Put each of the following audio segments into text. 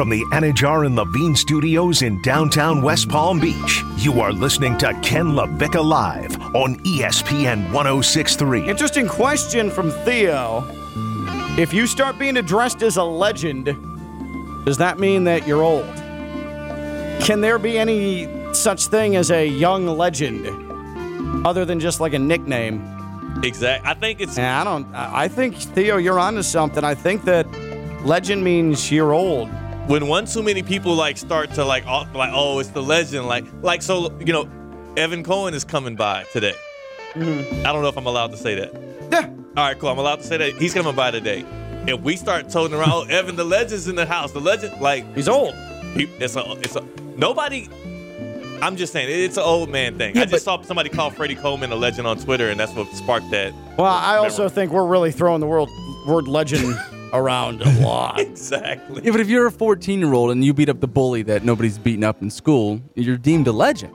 From the Anidjar and Levine Studios in downtown West Palm Beach, you are listening to Ken LaVicka Live on ESPN 1063. Interesting question from Theo. If you start being addressed as a legend, does that mean that you're old? Can there be any such thing as a young legend other than just like a nickname? Exact. I think it's And I don't. I I think Theo, you're onto something. I think that legend means you're old. When one too many people like start to like oh, like oh it's the legend like like so you know Evan Cohen is coming by today. Mm-hmm. I don't know if I'm allowed to say that. Yeah. All right, cool. I'm allowed to say that he's coming by today. If we start toting around, oh Evan, the legend's in the house. The legend, like He's old. he, it's a it's a nobody. I'm just saying it's an old man thing. I just saw somebody call Freddie Coleman a legend on Twitter, and that's what sparked that. Well, I also think we're really throwing the world word legend around a lot. Exactly. Yeah, but if you're a 14 year old and you beat up the bully that nobody's beaten up in school, you're deemed a legend.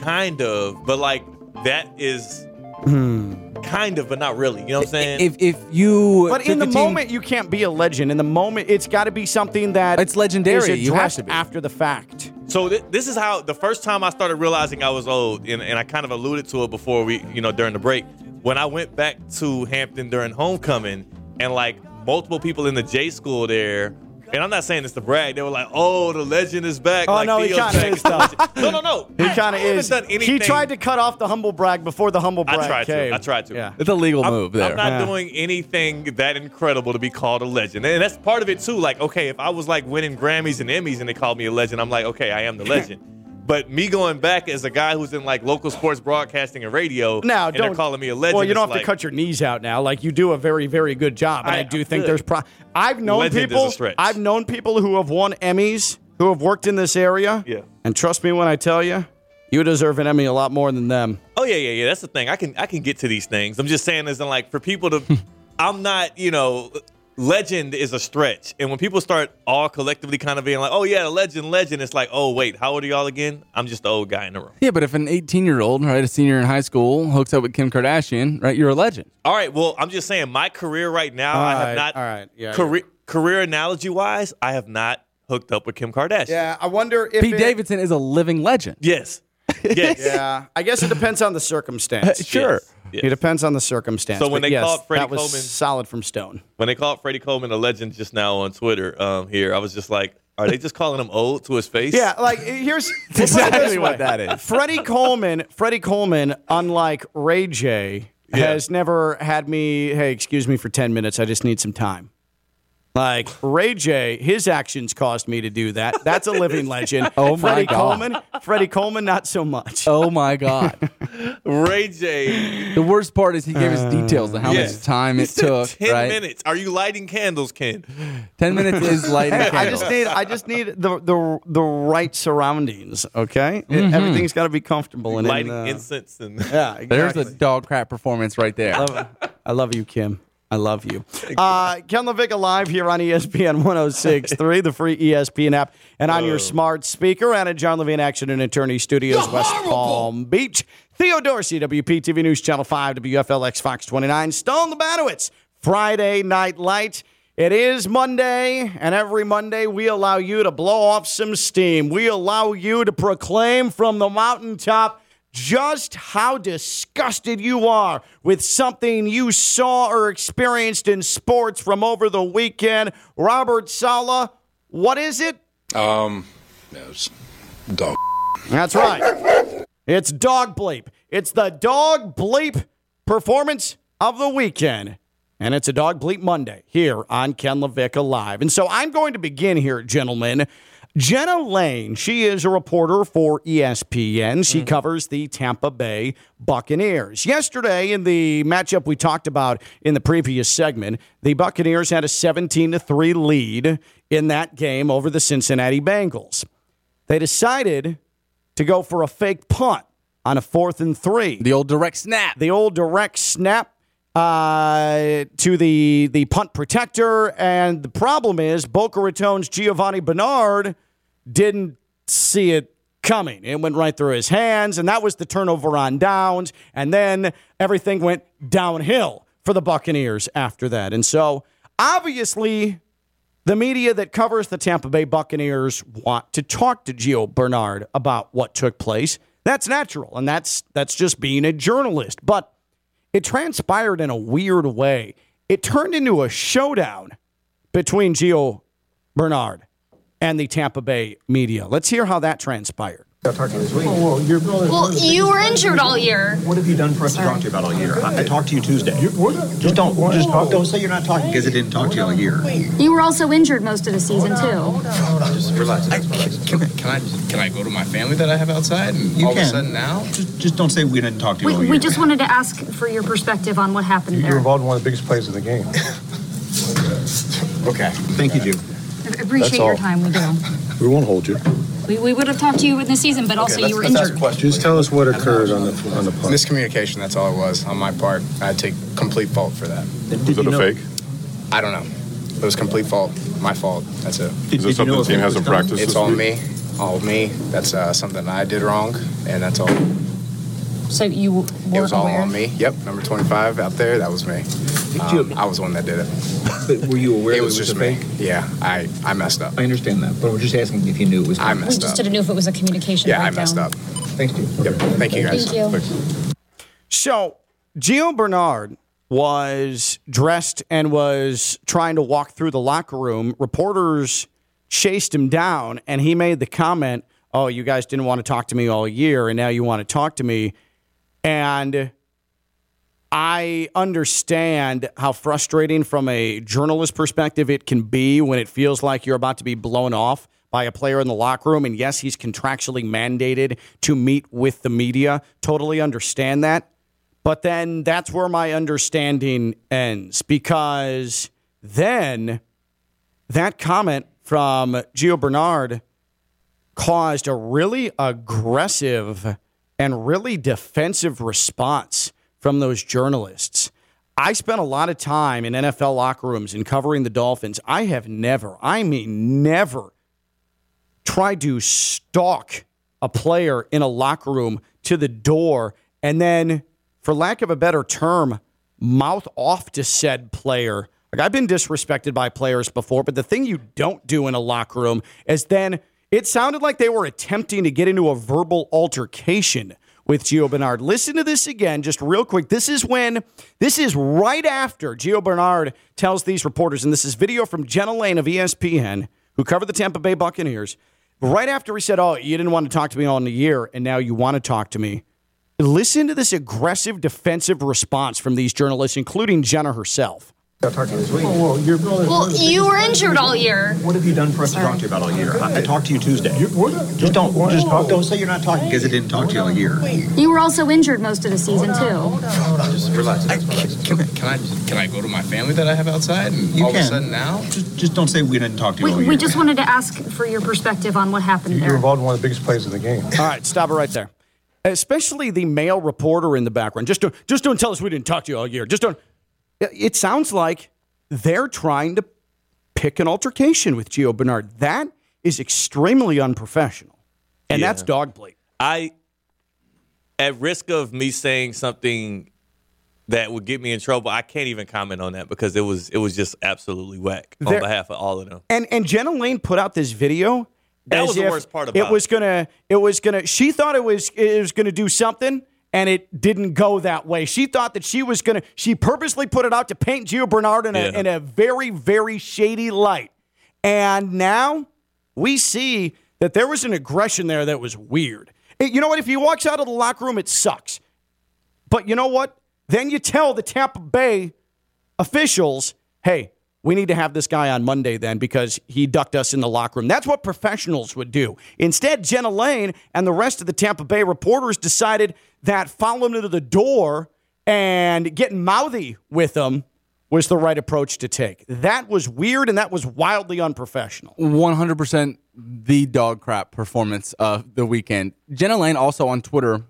Kind of, but like that is hmm. kind of, but not really. You know what I'm saying? If if you But in took the a team- moment, you can't be a legend. In the moment, it's got to be something that It's legendary. Is You have addressed to be. after the fact. So th- this is how the first time I started realizing I was old, and, and I kind of alluded to it before we, you know, during the break. When I went back to Hampton during homecoming, and like multiple people in the J school there, and I'm not saying this to brag, they were like, "Oh, the legend is back." Oh, like, no, he kinda is, though. no, no, no. He kind of is. Done anything. He tried to cut off the humble brag before the humble brag. I brag tried to. I tried to. Yeah. it's a legal I'm, move there. I'm not Yeah. doing anything that incredible to be called a legend. And that's part of it too. Like, okay, if I was like winning Grammys and Emmys and they called me a legend, I'm like, okay, I am the legend. But me going back as a guy who's in like local sports broadcasting and radio, Now, and don't they're calling me a legend. Well, you don't have to cut your knees out now. Like you do a very, very good job, and I, I- do think there's. Pro- I've known Legend people. I've known people who have won Emmys who have worked in this area. Yeah. And trust me when I tell you, you deserve an Emmy a lot more than them. Oh yeah, yeah, yeah. That's the thing. I can I can get to these things. I'm just saying, as in like for people to, I'm not, you know, legend is a stretch. And when people start all collectively kind of being like, oh yeah, a legend, legend, it's like, oh wait, how old are y'all again? I'm just the old guy in the room. yeah, but if an 18 year old, right, a senior in high school, hooks up with Kim Kardashian, right, you're a legend. All right. Well, I'm just saying, my career right now, I have right, not. all right, yeah, Career career analogy wise, I have not hooked up with Kim Kardashian. Yeah, I wonder if Pete it- Davidson is a living legend. Yes. Yes. Yeah, I guess it depends on the circumstance. Sure. Yes. It depends on the circumstance. So when they yes, called Freddie that was Coleman- solid from Stone. When they called Freddie Coleman a legend just now on Twitter, um, here, I was just like, are they just calling him old to his face? Yeah, like here's exactly what that is. Freddie Coleman, Freddie Coleman, unlike Ray J, Yeah. has never had me. Hey, excuse me for ten minutes. I just need some time. Like Ray J, his actions caused me to do that. That's a living legend. Oh, my Freddie God. Coleman, Freddie Coleman, not so much. Oh my God. Ray J. the worst part is he gave us details of how Yeah. much time He it said took. Ten right? minutes. Are you lighting candles, Ken? 10 minutes is lighting I just need, I just need the the the right surroundings. Okay, It- Mm-hmm. everything's got to be comfortable and in, lighting uh, incense and Yeah, exactly. There's a dog crap performance right there. I love you, Kim. I love you. Uh, Ken LaVicka live here on ESPN 106.3, the free ESPN app, and on your smart speaker, and at John Levine Action and Attorney Studios, West Palm Beach. Theo Dorsey, WPTV News Channel 5, WFLX Fox 29, Stone Labanowitz, Friday Night Light. It is Monday, and every Monday we allow you to blow off some steam. We allow you to proclaim from the mountaintop just how disgusted you are with something you saw or experienced in sports from over the weekend. Robert Saleh, what is it? Um, it's dog. That's right. It's Dog Bleep. It's the Dog Bleep performance of the weekend. And it's a Dog Bleep Monday here on Ken LaVicka Live. And so I'm going to begin here, gentlemen. Jenna Laine, she is a reporter for ESPN. She mm-hmm. covers the Tampa Bay Buccaneers. Yesterday, in the matchup we talked about in the previous segment, the Buccaneers had a 17 to 3 lead in that game over the Cincinnati Bengals. They decided to go for a fake punt on a fourth and three. The old direct snap. The old direct snap uh, to the the punt protector, and the problem is Boca Raton's Giovanni Bernard didn't see it coming. It went right through his hands, and that was the turnover on downs. And then everything went downhill for the Buccaneers after that. And so, obviously, the media that covers the Tampa Bay Buccaneers want to talk to Gio Bernard about what took place. That's natural, and that's that's just being a journalist. But it transpired in a weird way. It turned into a showdown between Gio Bernard and the Tampa Bay media. Let's hear how that transpired. Oh, well, you're, Well, you were injured all year. what have you done for us to talk to you about all year? I, I talked to you Tuesday. Just don't, just talk, don't say you're not talking because I didn't talk to you all year. You were also injured most of the season too. Just relax. I, can, can I can I go to my family that I have outside? And You all can. of a sudden now? Just, just don't say we didn't talk to you all We, year. we just wanted to ask for your perspective on what happened You were there. involved in one of the biggest plays of the game. Okay. Thank you, Jim. I Appreciate That's your all. time. We do. We won't hold you. We, we would have talked to you in the season, but also you were injured. Just tell us what occurred on the on the punt. Miscommunication. That's all it was on my part. I take complete fault for that. Did you know, I don't know. It was complete fault. My fault. That's it. Did, did you know if it was done? It's all me. All me. That's uh, something I did wrong, and that's all. So you were It was all aware. on me. Yep, number 25 out there. That was me. Um, I was the one that did it. But were you aware It that was just a me. fake? Yeah, I, I messed up. I understand that, but we're just asking if you knew it was. I done. We messed just up. didn't know if it was a communication Yeah, I breakdown. messed up. Thank you. Yep. Thank you guys. Thank you. So, Gio Bernard was dressed and was trying to walk through the locker room. Reporters chased him down, and he made the comment, Oh, you guys didn't want to talk to me all year, and now you want to talk to me. And I understand how frustrating from a journalist perspective it can be when it feels like you're about to be blown off by a player in the locker room. And yes, he's contractually mandated to meet with the media. Totally understand that. But then that's where my understanding ends because then that comment from Gio Bernard caused a really aggressive and really defensive response from those journalists. I spent a lot of time in NFL locker rooms and covering the Dolphins. I have never, I mean, never tried to stalk a player in a locker room to the door and then, for lack of a better term, mouth off to said player. Like I've been disrespected by players before, but the thing you don't do in a locker room is then it sounded like they were attempting to get into a verbal altercation with Gio Bernard. Listen to this again, just real quick. This is when, this is right after Gio Bernard tells these reporters, and this is video from Jenna Laine of ESPN, who covered the Tampa Bay Buccaneers. Right after he said, Oh, you didn't want to talk to me all in a year, and now you want to talk to me. Listen to this aggressive defensive response from these journalists, including Jenna herself. Oh, well, you're, Well, you were injured all year. What have you done for us to talk to you about all year? I, I talked to you Tuesday. Just don't, just talk, don't say you're not talking because I didn't talk to you all year. You were also injured most of the season too. Just relax. I, can, can I can I go to my family that I have outside? And You all can. of a sudden now? Just, just don't say we didn't talk to you We, all year. we just wanted to ask for your perspective on what happened you were there. involved in one of the biggest plays of the game. All right, stop it right there. Especially the male reporter in the background. Just don't, just don't tell us we didn't talk to you all year. Just don't. It sounds like they're trying to pick an altercation with Gio Bernard. That is extremely unprofessional, and Yeah. that's dog bleed. I, at risk of me saying something that would get me in trouble, I can't even comment on that because it was it was just absolutely whack There- on behalf of all of them. And and Jenna Laine put out this video. That as was the worst part about it was gonna it was gonna she thought it was it was gonna do something and it didn't go that way. She thought that she was gonna she purposely put it out to paint Gio Bernard in a Yeah. in a very, very shady light. And now we see that there was an aggression there that was weird. It- you know what? If he walks out of the locker room, it sucks. But you know what? Then you tell the Tampa Bay officials, hey, we need to have this guy on Monday then because he ducked us in the locker room. That's what professionals would do. Instead, Jenna Laine and the rest of the Tampa Bay reporters decided that following him to the door and getting mouthy with him was the right approach to take. That was weird and that was wildly unprofessional. 100% the dog crap performance of the weekend. Jenna Laine also on Twitter,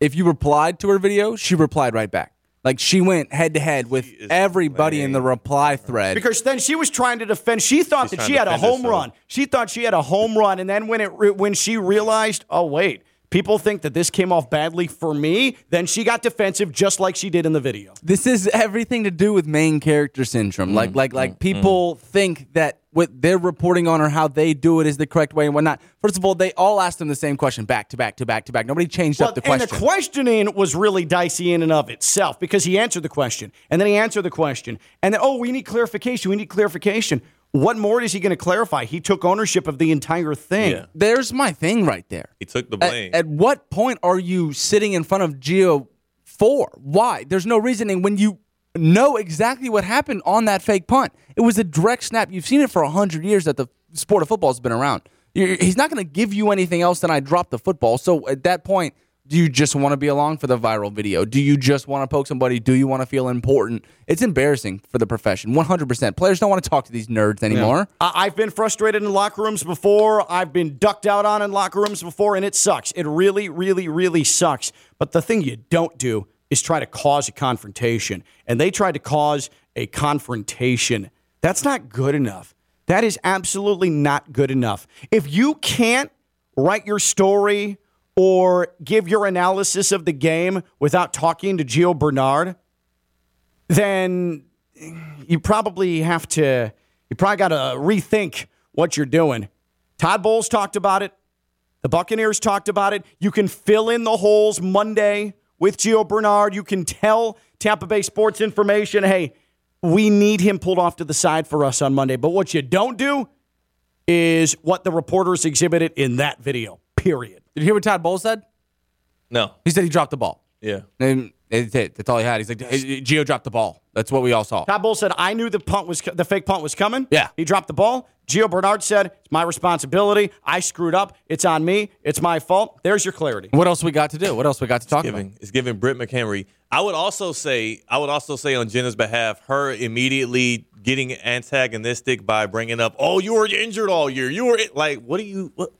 if you replied to her video, she replied right back. Like she went head to head with is everybody in the reply thread. Because then she was trying to defend. She thought She's that she had a home herself. run. She thought she had a home run, and then when it re- when she realized, oh wait, people think that this came off badly for me, then she got defensive just like she did in the video. this is everything to do with main character syndrome. Like mm, like like mm, mm. people think that what they're reporting on or how they do it is the correct way and whatnot. First of all, they all asked them the same question back to back to back to back. Nobody changed Well, up the and the questioning was really dicey in and of itself because he answered the question and then he answered the question and then oh we need clarification we need clarification. What more is he going to clarify? He took ownership of the entire thing. Yeah. There's my thing right there. He took the blame. at what point are you sitting in front of Gio for? Why? There's no reasoning when you know exactly what happened on that fake punt. It was a direct snap. You've seen it for 100 years that the sport of football has been around. You're, he's not going to give you anything else than I dropped the football. So at that point, do you just want to be along for the viral video? Do you just want to poke somebody? Do you want to feel important? It's embarrassing for the profession. 100%. Players don't want to talk to these nerds anymore. I- I've been frustrated in locker rooms before. I've been ducked out on in locker rooms before, and it sucks. It really, really, really sucks. But the thing you don't do is try to cause a confrontation. And they tried to cause a confrontation. That's not good enough. That is absolutely not good enough. If you can't write your story or give your analysis of the game without talking to Gio Bernard, then you probably have to, you probably got to rethink what you're doing. Todd Bowles talked about it. The Buccaneers talked about it. You can fill in the holes Monday with Gio Bernard. You can tell Tampa Bay Sports Information, hey, we need him pulled off to the side for us on Monday. But what you don't do is what the reporters exhibited in that video, period. Did you hear what Todd Bowles said? no. He said he dropped the ball. Yeah. And that's it. That's all he had. He's like, "Hey, Gio dropped the ball. That's what we all saw. Todd Bowles said, I knew the punt was the fake punt was coming. Yeah. He dropped the ball. Gio Bernard said, It's my responsibility. I screwed up. It's on me. It's my fault. There's your clarity. What else we got to do? What else we got to talk giving about? it's giving Britt McHenry. I would also say I would also say on Jenna's behalf, her immediately getting antagonistic by bringing up, "Oh, you were injured all year. You were like, what are you what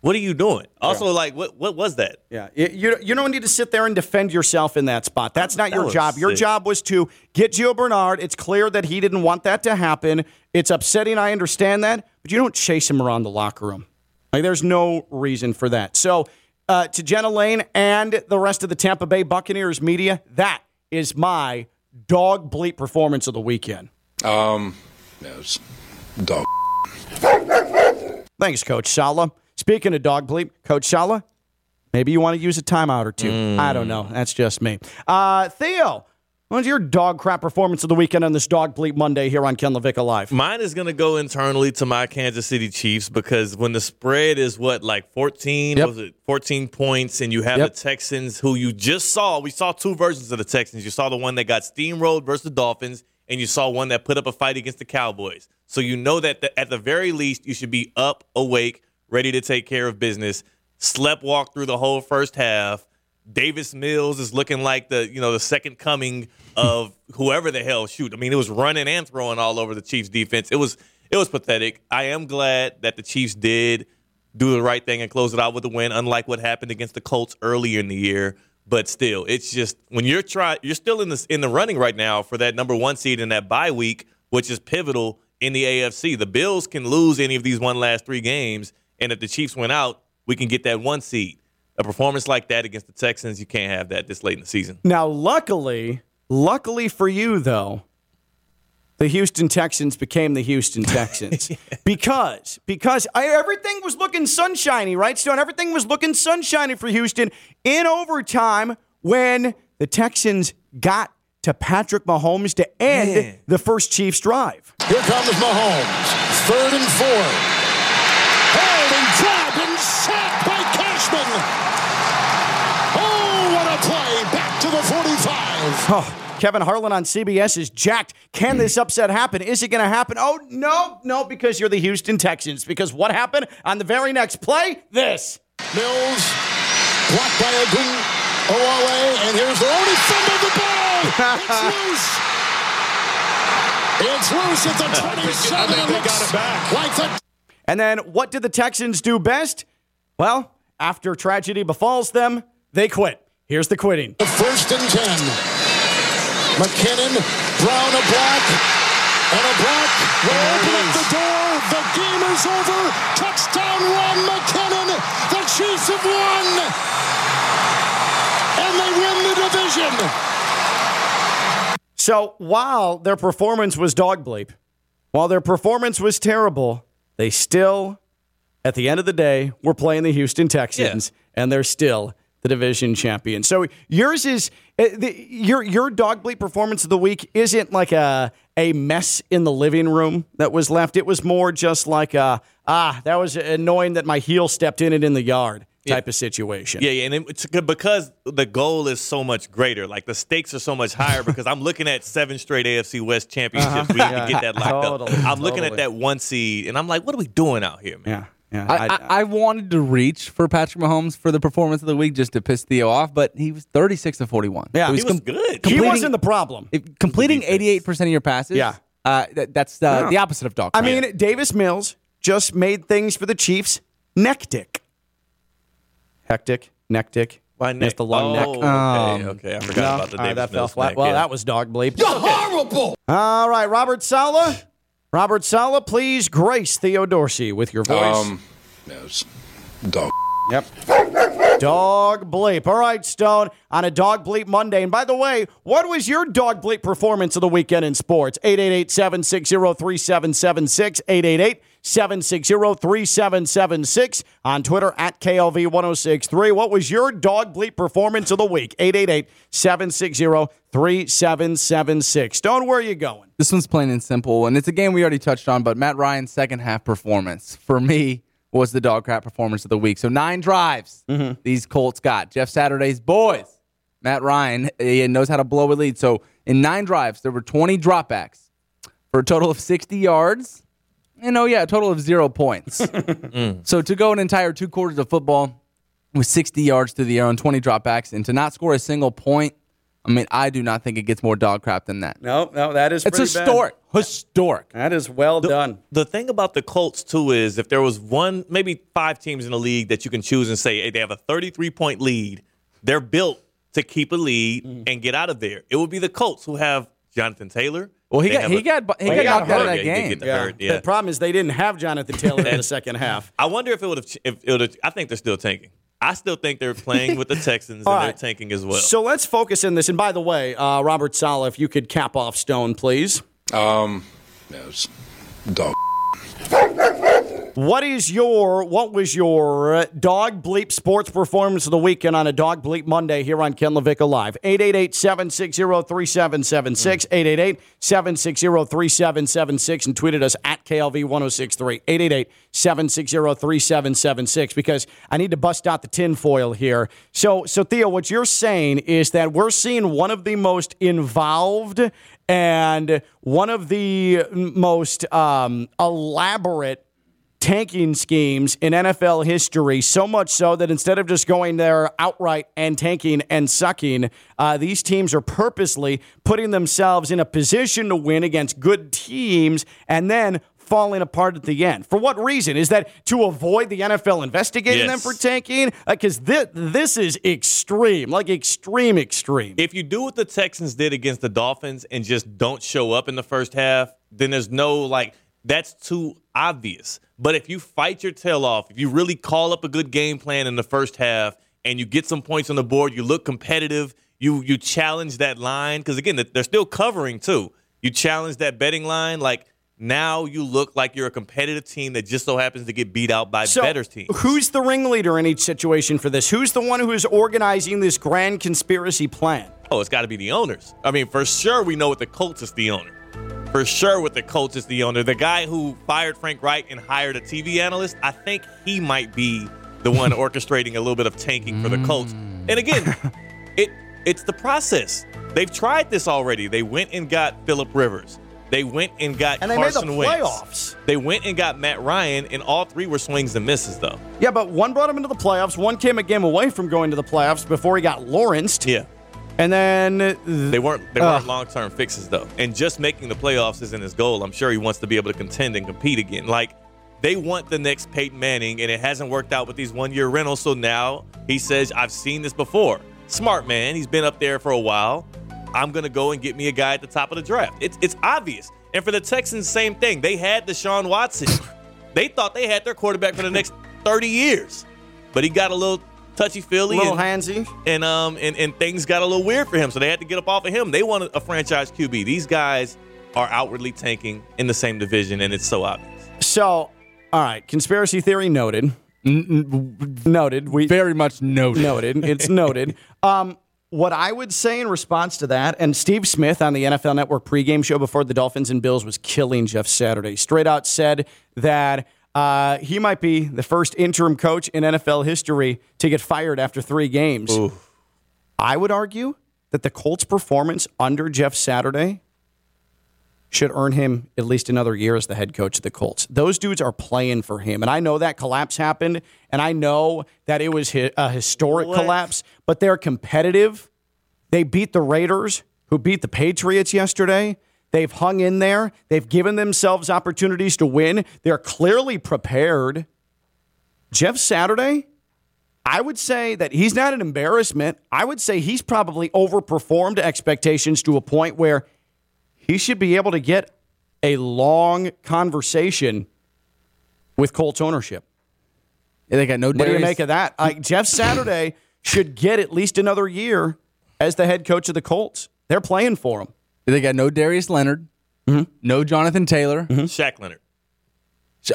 what are you doing?" Also, like, what what was that? Yeah. You, you, you don't need to sit there and defend yourself in that spot. That's not That your was job. Your job was to get Gio Bernard. It's clear that he didn't want that to happen. It's upsetting. I understand that. But you don't chase him around the locker room. Like, there's no reason for that. So, uh, to Jenna Laine and the rest of the Tampa Bay Buccaneers media, that is my dog bleep performance of the weekend. Um, yeah, it's dog. Thanks, Coach Saleh. Speaking of dog bleep, Coach Saleh, maybe you want to use a timeout or two. I don't know. That's just me. Uh, Theo, what's your dog crap performance of the weekend on this dog bleep Monday here on Ken Levick Live? Mine is going to go internally to my Kansas City Chiefs because when the spread is what like 14 Yep. was it 14 points and you have Yep. the Texans who you just saw, we saw two versions of the Texans. You saw the one that got steamrolled versus the Dolphins and you saw one that put up a fight against the Cowboys. So you know that the, at the very least you should be up, awake, ready to take care of business. Slept walk through the whole first half. Davis Mills is looking like the you know the second coming of whoever the hell shoot. I mean, it was running and throwing all over the Chiefs defense. It was it was pathetic. I am glad that the Chiefs did do the right thing and close it out with a win, unlike what happened against the Colts earlier in the year. But still, it's just when you're trying, you're still in the in the running right now for that number one seed in that bye week, which is pivotal in the AFC. The Bills can lose any of these one last three games, and if the Chiefs went out, we can get that one seed. A performance like that against the Texans, you can't have that this late in the season. Now, luckily, luckily for you, though, the Houston Texans became the Houston Texans because because I, everything was looking sunshiny, right, Stone? Everything was looking sunshiny for Houston in overtime when the Texans got to Patrick Mahomes to end Man. the first Chiefs drive. Here comes Mahomes. Third and four. Holding, dropped, and sacked by Cashman. Oh, what a play. Back to the 45. Oh, Kevin Harlan on CBS is jacked. Can this upset happen? Is it going to happen? Oh, no, no, because you're the Houston Texans. Because what happened on the very next play? This. Mills blocked by Agun Oale, and here's Baroni fumbled the ball. It's loose. It's loose at the 27. and looks Like the And then what did the Texans do best? Well, after tragedy befalls them, they quit. Here's the quitting. The first and 10. McKinnon, Brown a block, and a block will open up the door. The game is over. Touchdown run, McKinnon. The Chiefs have won. And they win the division. So while their performance was dog bleep, while their performance was terrible, they still, at the end of the day, were playing the Houston Texans, and they're still the division champion. So yours is uh, the, your your dog bleep performance of the week isn't like a a mess in the living room that was left. It was more just like a ah that was annoying that my heel stepped in it in the yard type of situation. Yeah, yeah, and it's because the goal is so much greater. Like the stakes are so much higher because I'm looking at seven straight AFC West championships. We need to get that locked Totally, up. I'm looking at that one seed, and I'm like, what are we doing out here, man? Yeah. Yeah. I, I, I wanted to reach for Patrick Mahomes for the performance of the week just to piss Theo off, but he was 36 to 41. Yeah. So He He was com- good. he wasn't the problem. if- completing 88% of your passes. Yeah. Uh, that, that's uh, No. the opposite of dog. I mean, Davis Mills just made things for the Chiefs neck nectic. Hectic, nectic. Why That's neck? the long oh, neck. Okay, Um, okay. I forgot No? about the All right, Davis that fell flat. neck, Well, yeah. that was dog bleep. You're horrible. All right, Robert Saleh. Robert Saleh, please grace Theo Dorsey with your voice. Um, no, it's dog. Yep. Dog bleep. All right, Stone, on a dog bleep Monday. And by the way, what was your dog bleep performance of the weekend in sports? 888 760 3776. 888 760 3776. On Twitter at KLV 1063. What was your dog bleep performance of the week? 888 760 3776. Stone, where are you going? This one's plain and simple, and it's a game we already touched on, but Matt Ryan's second half performance for me was the dog crap performance of the week. So nine drives mm-hmm. these Colts got. Jeff Saturday's boys. Matt Ryan he knows how to blow a lead. So in nine drives, there were 20 dropbacks for a total of 60 yards. And oh yeah, a total of zero points. So to go an entire two quarters of football with 60 yards to the air on 20 dropbacks and to not score a single point, I mean, I do not think it gets more dog crap than that. No, no, that is It's historic. Historic. That is well done. The thing about the Colts too is if there was one, maybe five teams in the league that you can choose and say hey, they have a 33 point lead, they're built to keep a lead Mm-hmm. and get out of there. It would be the Colts who have Jonathan Taylor. Well, he They got he a- got he Well, got he got knocked out of hurt. that Yeah, game. did get hurt, yeah. The problem is they didn't have Jonathan Taylor in the second half. I wonder if it would have. If it would have. I think they're still tanking. I still think they're playing with the Texans and All they're tanking as well. So let's focus in this. And by the way, uh, Robert Saleh, if you could cap off Stone, please. Um, no, it's dog. What is your what was your dog bleep sports performance of the weekend on a dog bleep Monday here on Ken LaVicka Live? 888-760-3776, 888-760-3776, and tweeted us at KLV1063, 888-760-3776, because I need to bust out the tinfoil here. So, so Theo, what you're saying is that we're seeing one of the most involved and one of the most um, elaborate tanking schemes in NFL history, so much so that instead of just going there outright and tanking and sucking, uh, these teams are purposely putting themselves in a position to win against good teams and then falling apart at the end. For what reason? Is that to avoid the NFL investigating them for tanking? Uh, because this, this is extreme, like extreme, extreme. if you do what the Texans did against the Dolphins and just don't show up in the first half, then there's no like that's too obvious. But if you fight your tail off, if you really call up a good game plan in the first half and you get some points on the board, you look competitive, you you challenge that line because again they're still covering too. You challenge that betting line like. Now you look like you're a competitive team that just so happens to get beat out by So, better teams. who's the ringleader in each situation for this? Who's the one who is organizing this grand conspiracy plan? Oh, it's got to be the owners. I mean, for sure, we know with the Colts, it's the owner. For sure, with the Colts, it's the owner. The guy who fired Frank Reich and hired a TV analyst, I think he might be the one orchestrating a little bit of tanking for the Colts. And again, mm. it it's the process. They've tried this already. They went and got Philip Rivers. They went and got And they made the Carson Wentz. They went and got Matt Ryan, and all three were swings and misses, though. Yeah, but one brought him into the playoffs. One came a game away from going to the playoffs before he got Lawrenced. Yeah. And then uh, They weren't they weren't long term fixes though. And just making the playoffs isn't his goal. I'm sure he wants to be able to contend and compete again. Like they want the next Peyton Manning, and it hasn't worked out with these one year rentals. So now he says, I've seen this before. Smart man. He's been up there for a while. I'm gonna go and get me a guy at the top of the draft. It's it's obvious. And for the Texans, same thing. They had Deshaun Watson. they thought they had their quarterback for the next 30 years. But he got a little touchy feely little and, handsy. and um and, and things got a little weird for him, so they had to get up off of him. They wanted a franchise QB. These guys are outwardly tanking in the same division, and it's so obvious. So, all right, conspiracy theory noted. Noted. We Very much noted. noted. It's noted. Um, what I would say in response to that, and Steve Smith on the NFL Network pregame show before the Dolphins and Bills was killing Jeff Saturday. Straight out said that uh, he might be the first interim coach in NFL history to get fired after three games. I would argue that the Colts' performance under Jeff Saturday should earn him at least another year as the head coach of the Colts. Those dudes are playing for him. And I know that collapse happened, and I know that it was a historic collapse, but they're competitive. They beat the Raiders, who beat the Patriots yesterday. They've hung in there. They've given themselves opportunities to win. They're clearly prepared. Jeff Saturday, I would say that he's not an embarrassment. I would say he's probably overperformed expectations to a point where he should be able to get a long conversation with Colts ownership. They got no What do you make of that? Uh, Jeff Saturday should get at least another year as the head coach of the Colts. They're playing for him. They got no Darius Leonard, Mm-hmm. no Jonathan Taylor. Shaq Leonard.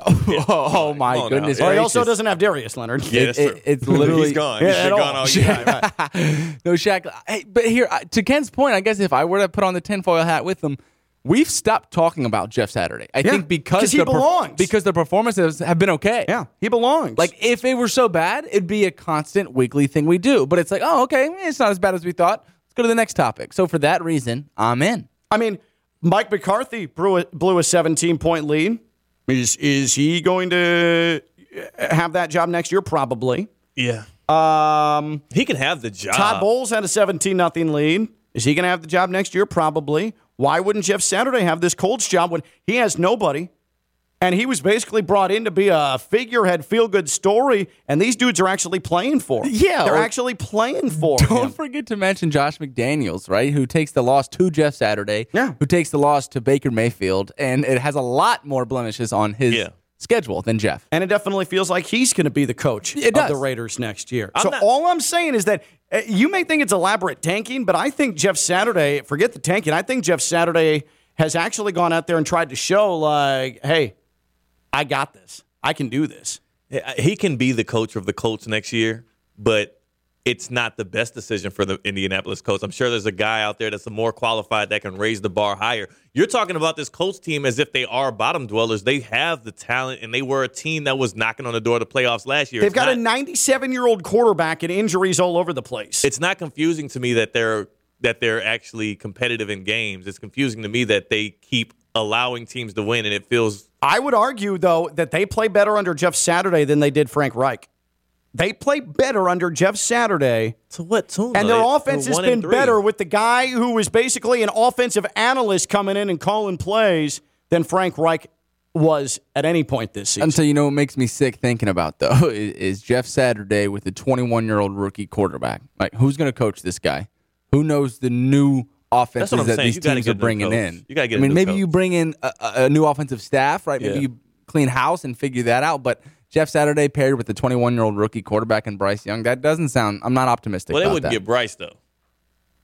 Oh, oh my Come goodness! now. Well, he also doesn't have Darius Leonard. Yeah, that's it- true. it's literally- he's gone. Yeah, He's at gone all year. Yeah, right. no Shaq. Hey, but here to Ken's point, I guess if I were to put on the tinfoil hat with them, we've stopped talking about Jeff Saturday. I Yeah, think because he the per- belongs. because the performances have been okay. Yeah, he belongs. Like if it were so bad, it'd be a constant weekly thing we do. But it's like, oh, okay, it's not as bad as we thought. Let's go to the next topic. So for that reason, I'm in. I mean, Mike McCarthy blew a, blew a 17 point lead. Is is he going to have that job next year? Probably. Yeah. Um, He can have the job. Todd Bowles had a 17 nothing lead. Is he going to have the job next year? Probably. Why wouldn't Jeff Saturday have this Colts job when he has nobody? And he was basically brought in to be a figurehead, feel good story. And these dudes are actually playing for him. Yeah, They're actually playing for Don't him. forget to mention Josh McDaniels, right? Who takes the loss to Jeff Saturday. Yeah. Who takes the loss to Baker Mayfield. And it has a lot more blemishes on his Yeah. Schedule than Jeff. And it definitely feels like he's going to be the coach It of does. the Raiders next year. I'm so not- all I'm saying is that uh, you may think it's elaborate tanking, but I think Jeff Saturday, forget the tanking, I think Jeff Saturday has actually gone out there and tried to show, like, hey, I got this. I can do this. He can be the coach of the Colts next year, but it's not the best decision for the Indianapolis Colts. I'm sure there's a guy out there that's more qualified that can raise the bar higher. You're talking about this Colts team as if they are bottom dwellers. They have the talent, and they were a team that was knocking on the door of the playoffs last year. They've It's got a 97 year old quarterback and injuries all over the place. it's not confusing to me that they're that they're actually competitive in games. It's confusing to me that they keep allowing teams to win, and it feels I would argue, though, that they play better under Jeff Saturday than they did Frank Reich. They play better under Jeff Saturday. to what tune? And their They- offense has been better with the guy who was basically an offensive analyst coming in and calling plays than Frank Reich was at any point this season. Until you know what makes me sick thinking about though is, is Jeff Saturday with a 21 year old rookie quarterback. Like who's going to coach this guy? Who knows the new offenses I'm that saying. these You teams are bringing coach. in? You gotta get I a mean, new maybe you bring in a, a- a new offensive staff, right? Maybe Yeah. you clean house and figure that out. But Jeff Saturday paired with the 21 year old rookie quarterback and Bryce Young, that doesn't sound. I'm not optimistic. Well, they wouldn't that. get Bryce though,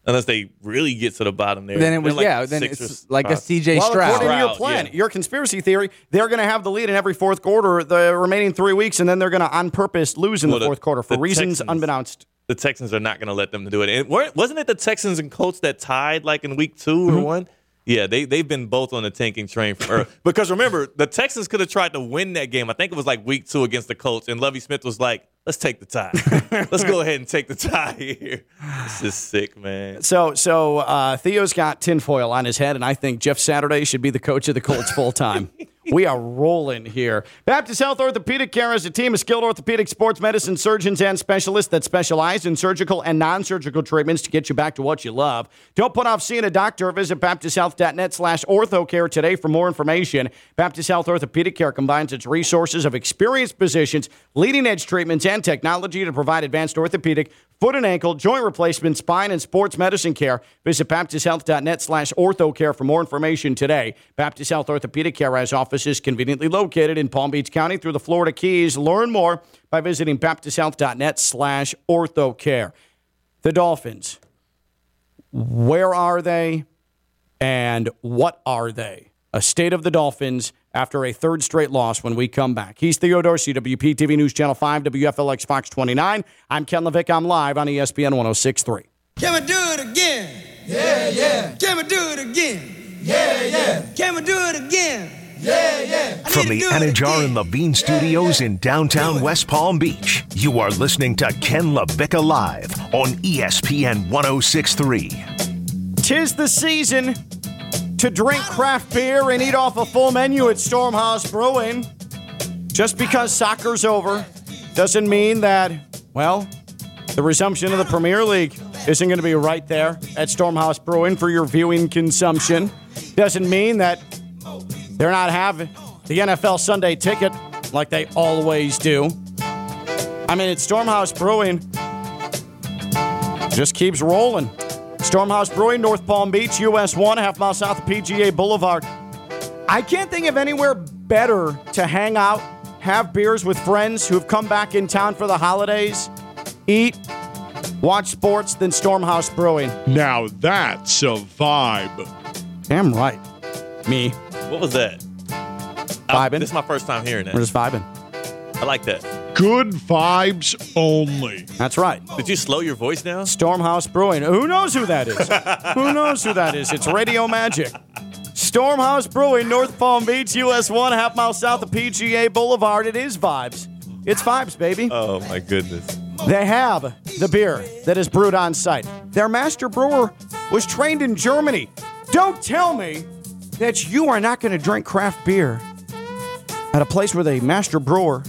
unless they really get to the bottom there. Then it was like yeah. Then it's or like a five. CJ well, Stroud. according to your plan, yeah. your conspiracy theory, they're going to have the lead in every fourth quarter the remaining three weeks, and then they're going to on purpose lose in Well, the the- fourth quarter for reasons Texans- unbeknownst. the Texans are not going to let them do it. And wasn't it the Texans and Colts that tied like in week 2 Mm-hmm. or one? Yeah, they they've been both on the tanking train from early. because remember, the Texans could have tried to win that game. I think it was like week two against the Colts, and Lovie Smith was like, "Let's take the tie. Let's go ahead and take the tie here." This is sick, man. So, so uh, Theo's got tinfoil on his head, and I think Jeff Saturday should be the coach of the Colts full time. we are rolling here. Baptist Health Orthopedic Care is a team of skilled orthopedic sports medicine surgeons and specialists that specialize in surgical and non-surgical treatments to get you back to what you love. Don't put off seeing a doctor. Visit baptisthealth.net slash orthocare today for more information. Baptist Health Orthopedic Care combines its resources of experienced physicians, leading-edge treatments, and technology to provide advanced orthopedic, foot and ankle, joint replacement, spine, and sports medicine care. Visit baptisthealth.net slash orthocare for more information today. Baptist Health Orthopedic Care has offices conveniently located in Palm Beach County through the Florida Keys. Learn more by visiting baptisthealth.net slash orthocare. The Dolphins, where are they? And what are they? A state of the Dolphins after a third straight loss when we come back. He's Theo Dorsey, WP TV News Channel 5, WFLX Fox 29. I'm Ken Levick. I'm live on ESPN 1063. Can we do it again? Yeah, yeah. Can we do it again? Yeah, yeah. Can we do it again? Yeah, yeah. From the Anidjar and Levine Studios in downtown West Palm Beach, you are listening to Ken LaVicka Live on ESPN 1063. Tis the season to drink craft beer and eat off a full menu at Stormhouse Brewing. Just because soccer's over doesn't mean that, well, the resumption of the Premier League isn't going to be right there at Stormhouse Brewing for your viewing consumption. Doesn't mean that they're not having the NFL Sunday ticket like they always do. I mean, it's Stormhouse Brewing. Just keeps rolling. Stormhouse Brewing, North Palm Beach, US 1, half mile south of PGA Boulevard. I can't think of anywhere better to hang out, have beers with friends who've come back in town for the holidays, eat, watch sports than Stormhouse Brewing. Now that's a vibe. Damn right. Me. What was that? Vibing. this is my first time hearing that. We're just vibing. I like that. Good vibes only. That's right. Did you slow your voice down? Stormhouse Brewing. Who knows who that is? who knows who that is? It's radio magic. Stormhouse Brewing, North Palm Beach, US 1, half mile south of PGA Boulevard. It is vibes. It's vibes, baby. Oh my goodness. They have the beer that is brewed on site. Their master brewer was trained in Germany. Don't tell me that you are not going to drink craft beer at a place where the master brewer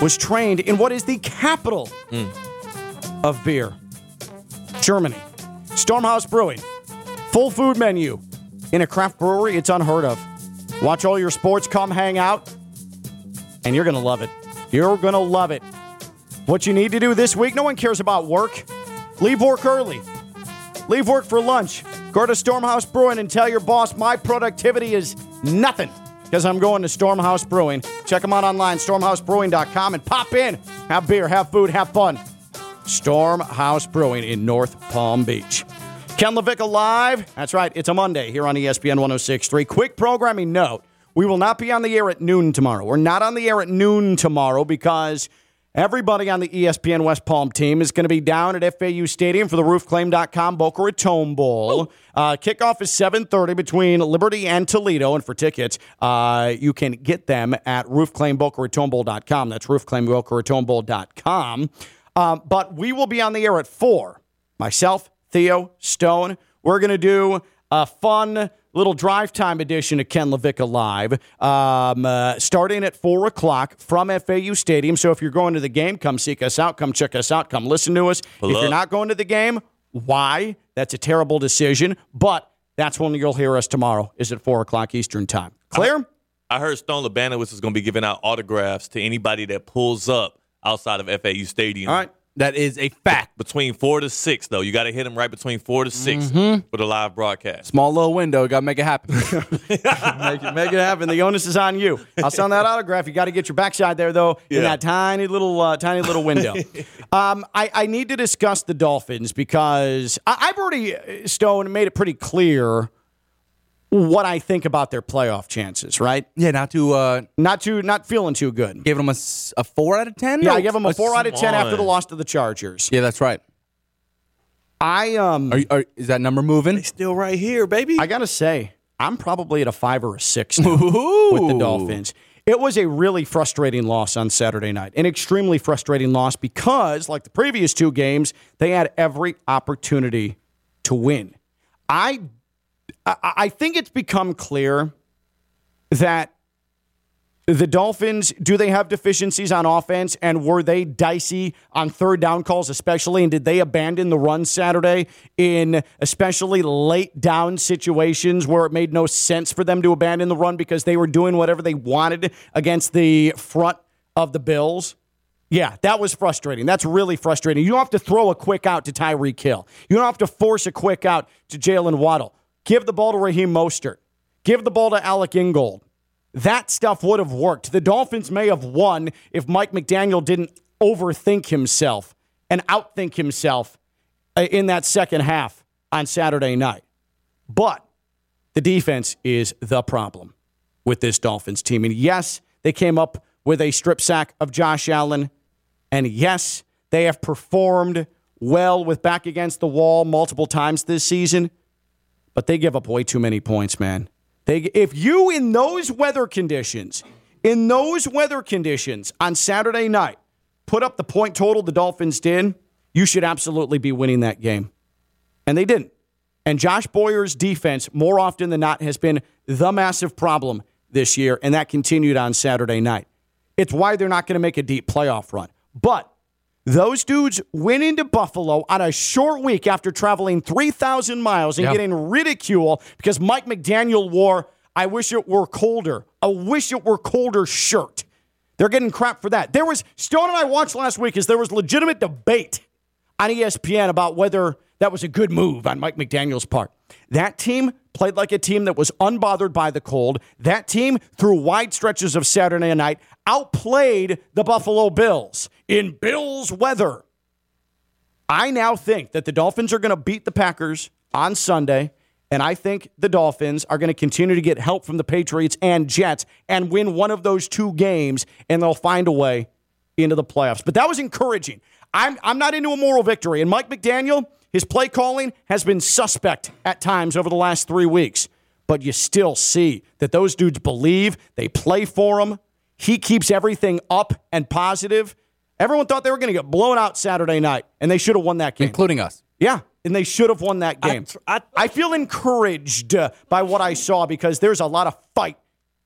was trained in what is the capital of beer Germany. Stormhouse Brewing. Full food menu. In a craft brewery, it's unheard of. Watch all your sports, come hang out, and you're going to love it. You're going to love it. What you need to do this week, no one cares about work. Leave work early. Leave work for lunch. Go to Stormhouse Brewing and tell your boss my productivity is nothing because I'm going to Stormhouse Brewing. Check them out online, stormhousebrewing.com, and pop in. Have beer, have food, have fun. Stormhouse Brewing in North Palm Beach. Ken Levick live. That's right. It's a Monday here on ESPN 1063. Quick programming note. We will not be on the air at noon tomorrow. We're not on the air at noon tomorrow because everybody on the ESPN West Palm team is going to be down at FAU Stadium for the roofclaim.com Boca Raton Bowl. Uh, kickoff is 7.30 between Liberty and Toledo. And for tickets, uh, you can get them at roofclaimbocaratonbowl.com. That's roofclaimbocaratonbowl.com. Um, but we will be on the air at 4. Myself, Theo, Stone. We're going to do a fun little drive time edition of Ken LaVicka Live, um, uh, starting at 4 o'clock from FAU Stadium. So if you're going to the game, come seek us out, come check us out, come listen to us. Pull if you're not going to the game, why? That's a terrible decision, but that's when you'll hear us tomorrow, is at 4 o'clock Eastern Time. Clear? I heard Stone Labanowitz is going to be giving out autographs to anybody that pulls up outside of FAU Stadium. All right. That is a fact. Between four to six, though, you got to hit him right between four to 6 Mm-hmm. for the live broadcast. Small little window. Got to make it happen. make, it, make it happen. The onus is on you. I'll send that autograph. You got to get your backside there, though, in that tiny little, uh, tiny little window. um, I, I need to discuss the Dolphins because I, I've already uh, Stone made it pretty clear what I think about their playoff chances. Right? yeah, not to uh, Not too, not feeling too good. give them a four out of ten. Yeah, No, I give them a four out of ten after the on. loss to the Chargers. Yeah, that's right. I um, Are, you- are, is that number moving? Still right here, baby. I gotta say, I'm probably at a five or a six now with the Dolphins. It was a really frustrating loss on Saturday night, an extremely frustrating loss because, like the previous two games, they had every opportunity to win. I, I, think it's become clear that the Dolphins, do they have deficiencies on offense? And were they dicey on third down calls, especially? And did they abandon the run Saturday in especially late down situations where it made no sense for them to abandon the run because they were doing whatever they wanted against the front of the Bills? Yeah, that was frustrating. That's really frustrating. You don't have to throw a quick out to Tyreek Hill. You don't have to force a quick out to Jaylen Waddle. Give the ball to Raheem Mostert. Give the ball to Alec Ingold. That stuff would have worked. The Dolphins may have won if Mike McDaniel didn't overthink himself and outthink himself uh, in that second half on Saturday night. But The defense is the problem with this Dolphins team. And yes, they came up with a strip sack of Josh Allen. And yes, they have performed well with back against the wall multiple times this season. But they give up way too many points, man. They, if you, in those weather conditions, in those weather conditions on Saturday night, put up the point total the Dolphins did, you should absolutely be winning that game. And they didn't. And Josh Boyer's defense, more often than not, has been the massive problem this year, and that continued on Saturday night. It's why they're not going to make a deep playoff run. But those dudes went into Buffalo on a short week after traveling 3,000 miles and Yeah. getting ridicule because Mike McDaniel wore, I wish it were colder, a wish it were colder shirt. They're getting crap for that. There was, Stone and I watched last week as there was legitimate debate on ESPN about whether that was a good move on Mike McDaniel's part. That team played like a team that was unbothered by the cold. That team, through wide stretches of Saturday night, outplayed the Buffalo Bills in Bills weather. I now think that the Dolphins are going to beat the Packers on Sunday, and I think the Dolphins are going to continue to get help from the Patriots and Jets and win one of those two games, and they'll find a way into the playoffs. But that was encouraging. I'm, I'm not into a moral victory, and Mike McDaniel, his play calling has been suspect at times over the last three weeks. But you still see that those dudes believe, they play for him. He keeps everything up and positive. Everyone thought they were going to get blown out Saturday night, and they should have won that game. including us. Yeah, and they should have won that game. I, feel encouraged uh, by what I saw because there's a lot of fight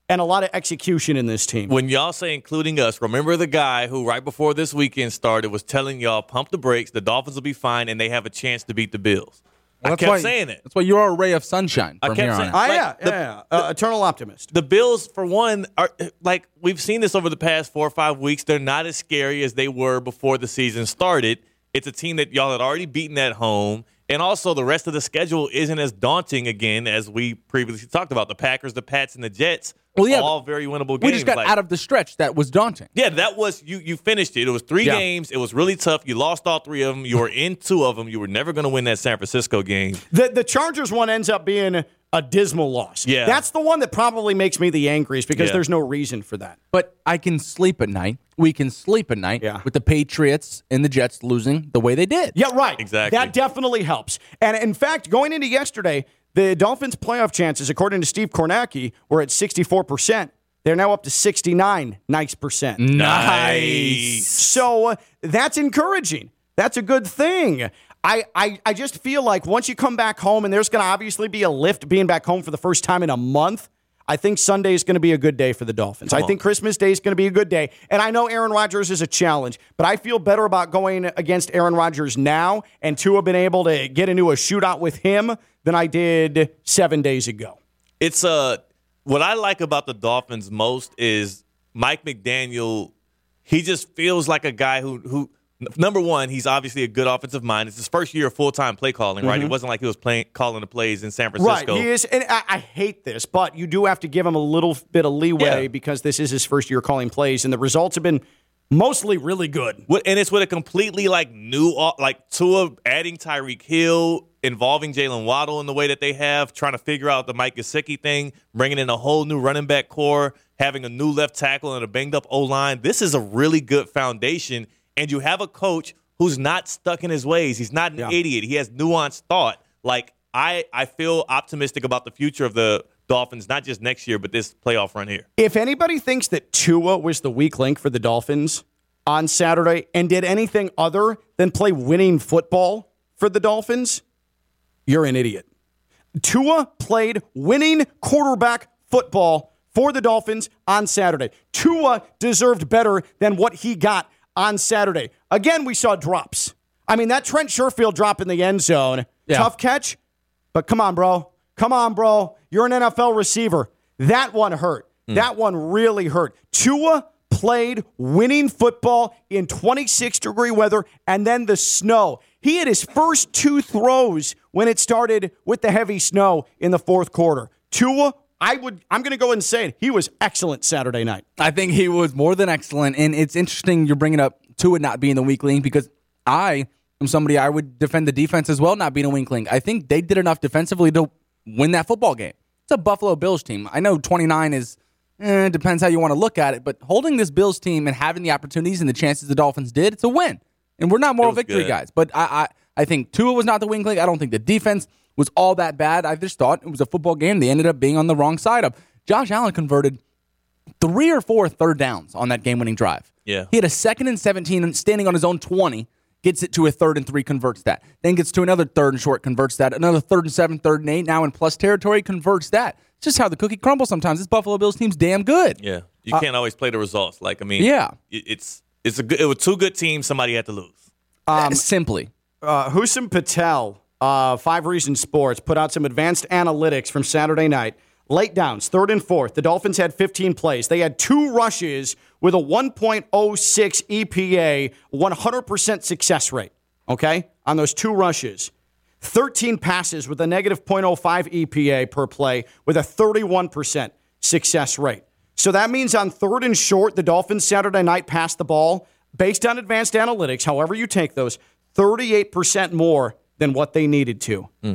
and a lot of execution in this team. When y'all say including us, remember the guy who right before this weekend started was telling y'all pump the brakes, the Dolphins will be fine, and they have a chance to beat the Bills. I that's kept why, saying it. That's why you're a ray of sunshine I from kept here on saying- out. Ah, Like, yeah, the- yeah, yeah. Uh, eternal optimist. The Bills, for one, are like we've seen this over the past four or five weeks. They're not as scary as they were before the season started. It's a team that y'all had already beaten at home. And also, the rest of the schedule isn't as daunting again as we previously talked about. The Packers, the Pats, and the Jets, Well, yeah, all very winnable games. We just got Like- out of the stretch that was daunting. Yeah, that was you. You finished it. It was three Yeah. games. It was really tough. You lost all three of them. You were in two of them. You were never going to win that San Francisco game. The the Chargers one ends up being a dismal loss. Yeah. That's the one that probably makes me the angriest because Yeah. there's no reason for that. But I can sleep at night. We can sleep at night Yeah. with the Patriots and the Jets losing the way they did. Yeah, right. Exactly. That definitely helps. And in fact, going into yesterday, the Dolphins' playoff chances, according to Steve Kornacki, were at 64%. They're now up to 69 nice percent. Nice. So uh, that's encouraging. That's a good thing. I, I, I just feel like once you come back home, and there's going to obviously be a lift being back home for the first time in a month. I think Sunday is going to be a good day for the Dolphins. I on. think Christmas Day is going to be a good day. And I know Aaron Rodgers is a challenge, but I feel better about going against Aaron Rodgers now and to have been able to get into a shootout with him than I did seven days ago. It's uh what I like about the Dolphins most is Mike McDaniel. He just feels like a guy who who number one, he's obviously a good offensive mind. It's his first year of full time play calling, right? It mm-hmm. wasn't like he was playing calling the plays in San Francisco. Right, he is, and I, I hate this, but you do have to give him a little bit of leeway Yeah. because this is his first year calling plays, and the results have been mostly really good. And it's with a completely like new, uh, like Tua adding Tyreek Hill, involving Jaylen Waddle in the way that they have, trying to figure out the Mike Gesicki thing, bringing in a whole new running back core, having a new left tackle and a banged up O line. This is a really good foundation, and you have a coach who's not stuck in his ways. He's not an idiot. He has nuanced thought. Like I, I feel optimistic about the future of the Dolphins, not just next year, but this playoff run here. If anybody thinks that Tua was the weak link for the Dolphins on Saturday and did anything other than play winning football for the Dolphins, you're an idiot. Tua played winning quarterback football for the Dolphins on Saturday. Tua deserved better than what he got on Saturday. Again, we saw drops. I mean, that Trent Sherfield drop in the end zone, Yeah. tough catch, but come on, bro. Come on, bro. You're an NFL receiver. That one hurt. Hmm. That one really hurt. Tua played winning football in 26 degree weather and then the snow. He had his first two throws when it started with the heavy snow in the fourth quarter. Tua, I would I'm going to go and say it. He was excellent Saturday night. I think he was more than excellent, and it's interesting you're bringing up Tua not being the weak link because I am somebody I would defend the defense as well not being a weak link. I think they did enough defensively to win that football game. It's a Buffalo Bills team. I know 29 is eh, depends how you want to look at it, but holding this Bills team and having the opportunities and the chances the Dolphins did, it's a win. And we're not moral victory good. guys, but I, I I think Tua was not the wing link. I don't think the defense was all that bad. I just thought it was a football game. They ended up being on the wrong side of. Josh Allen converted three or four third downs on that game winning drive. Yeah. He had a second and 17 and standing on his own 20, gets it to a third and three, converts that. Then gets to another third and short, converts that. Another third and seven, third and eight, now in plus territory, converts that. It's just how the cookie crumbles sometimes. This Buffalo Bills team's damn good. Yeah, you can't always play the results. Like I mean, Yeah. it's it's a good. It was two good teams. Somebody had to lose. Um, Simply. Uh, Husam Patel, uh, Five Reasons Sports, put out some advanced analytics from Saturday night. Late downs, third and fourth. The Dolphins had 15 plays. They had two rushes with a 1.06 EPA, 100% success rate, okay, on those two rushes. 13 passes with a negative 0.05 EPA per play with a 31% success rate. So that means on third and short, the Dolphins Saturday night passed the ball based on advanced analytics, however you take those, 38% more than what they needed to. Hmm.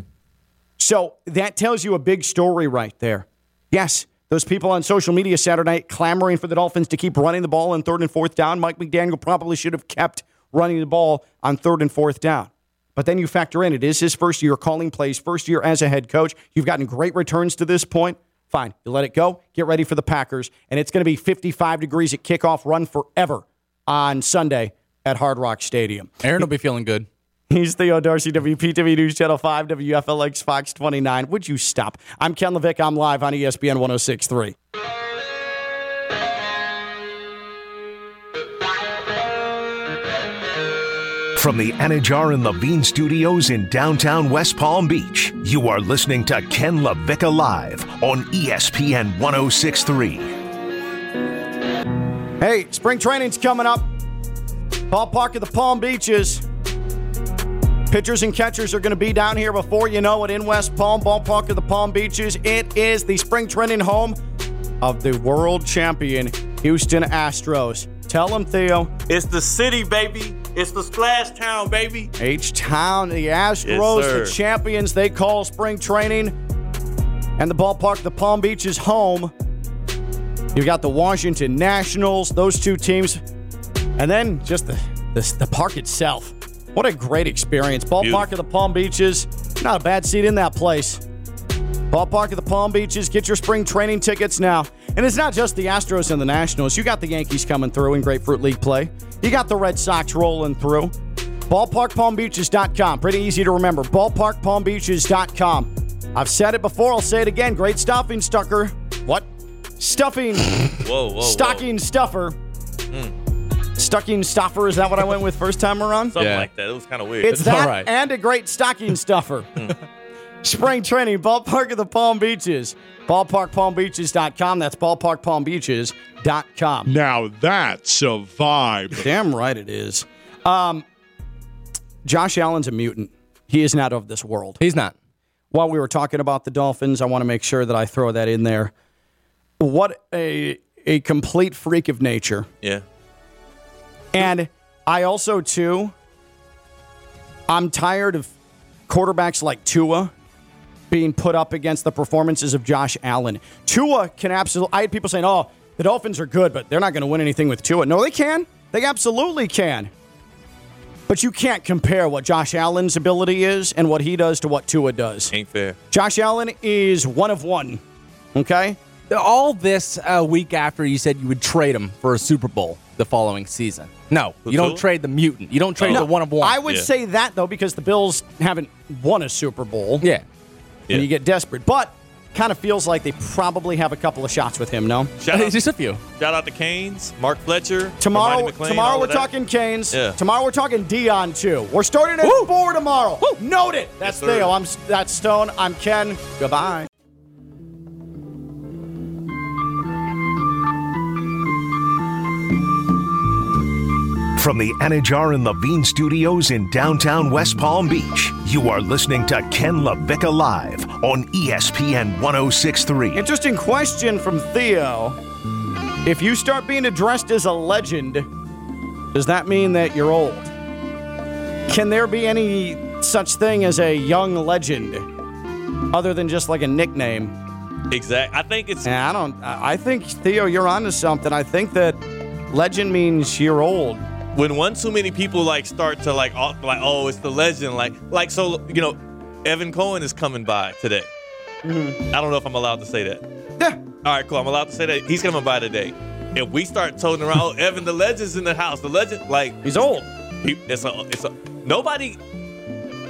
So that tells you a big story right there. Yes, those people on social media Saturday night clamoring for the Dolphins to keep running the ball on third and fourth down. Mike McDaniel probably should have kept running the ball on third and fourth down. But then you factor in it is his first year calling plays, first year as a head coach. You've gotten great returns to this point. Fine, you let it go. Get ready for the Packers, and it's going to be 55 degrees at kickoff. Run forever on Sunday at Hard Rock Stadium. Aaron will be feeling good. He's Theo Dorsey, WPTV News Channel 5, WFLX Fox 29. Would you stop? I'm Ken LaVicka. I'm live on ESPN 1063. From the Anidjar and Levine Studios in downtown West Palm Beach, you are listening to Ken LaVicka Live on ESPN 1063. Hey, spring training's coming up. Ballpark of the Palm Beaches. Pitchers and catchers are going to be down here before you know it in West Palm, Ballpark of the Palm Beaches. It is the spring training home of the world champion Houston Astros. Tell them, Theo. It's the city, baby. It's the splash town, baby. H Town, the Astros, Yes, the champions they call spring training. And the ballpark, the Palm Beach is home. You've got the Washington Nationals, those two teams. And then just the, the, the park itself. What a great experience. Ballpark Beautiful. of the Palm Beaches. Not a bad seat in that place. Ballpark of the Palm Beaches. Get your spring training tickets now. And it's not just the Astros and the Nationals. You got the Yankees coming through in Grapefruit League play. You got the Red Sox rolling through. BallparkPalmBeaches.com. Pretty easy to remember. BallparkPalmBeaches.com. I've said it before. I'll say it again. Great stuffing stucker. What? Stuffing. Whoa, whoa, stocking stuffer. Hmm. Stocking stuffer. Is that what I went with first time around? Something Yeah. like that. It was kind of weird. It's that and a great stocking stuffer. Spring training, Ballpark of the Palm Beaches. BallparkPalmBeaches.com. That's BallparkPalmBeaches.com. Now that's a vibe. Damn right it is. Um, Josh Allen's a mutant. He is not of this world. He's not. While we were talking about the Dolphins, I want to make sure that I throw that in there. What a a complete freak of nature. yeah. And I also, too, I'm tired of quarterbacks like Tua being put up against the performances of Josh Allen. Tua can absolutely, I had people saying, oh, the Dolphins are good, but they're not going to win anything with Tua. No, they can. They absolutely can. But you can't compare what Josh Allen's ability is and what he does to what Tua does. Ain't fair. Josh Allen is one of one. Okay? All this a week after you said you would trade him for a Super Bowl the following season. No, Who, you don't Tua? trade the mutant. You don't trade No, the one of one. I would Yeah. say that, though, because the Bills haven't won a Super Bowl. yeah. Yeah. and you get desperate. But kind of feels like they probably have a couple of shots with him. No, Shout out, Just a few. shout out to Canes, Mark Fletcher, tomorrow. Hermione McLean, tomorrow all we're of that. talking Canes. Yeah. Tomorrow we're talking Dion too. We're starting at four tomorrow. Note it. That's Yes, sir. Theo. I'm that's Stone. I'm Ken. Goodbye. From the Anidjar and Levine Studios in downtown West Palm Beach, you are listening to Ken LaVicka Live on ESPN 1063. Interesting question from Theo. If you start being addressed as a legend, does that mean that you're old? Can there be any such thing as a young legend other than just like a nickname? Exactly. I think it's And I don't. I I think Theo, you're onto something. I think that legend means you're old. When one too many people like start to like oh, like oh it's the legend like like so you know Evan Cohen is coming by today. Mm-hmm. I don't know if I'm allowed to say that. Yeah. All right, cool. I'm allowed to say that he's coming by today. If we start toting around, oh Evan the legend's in the house. The legend like He's old. he, it's a it's a nobody.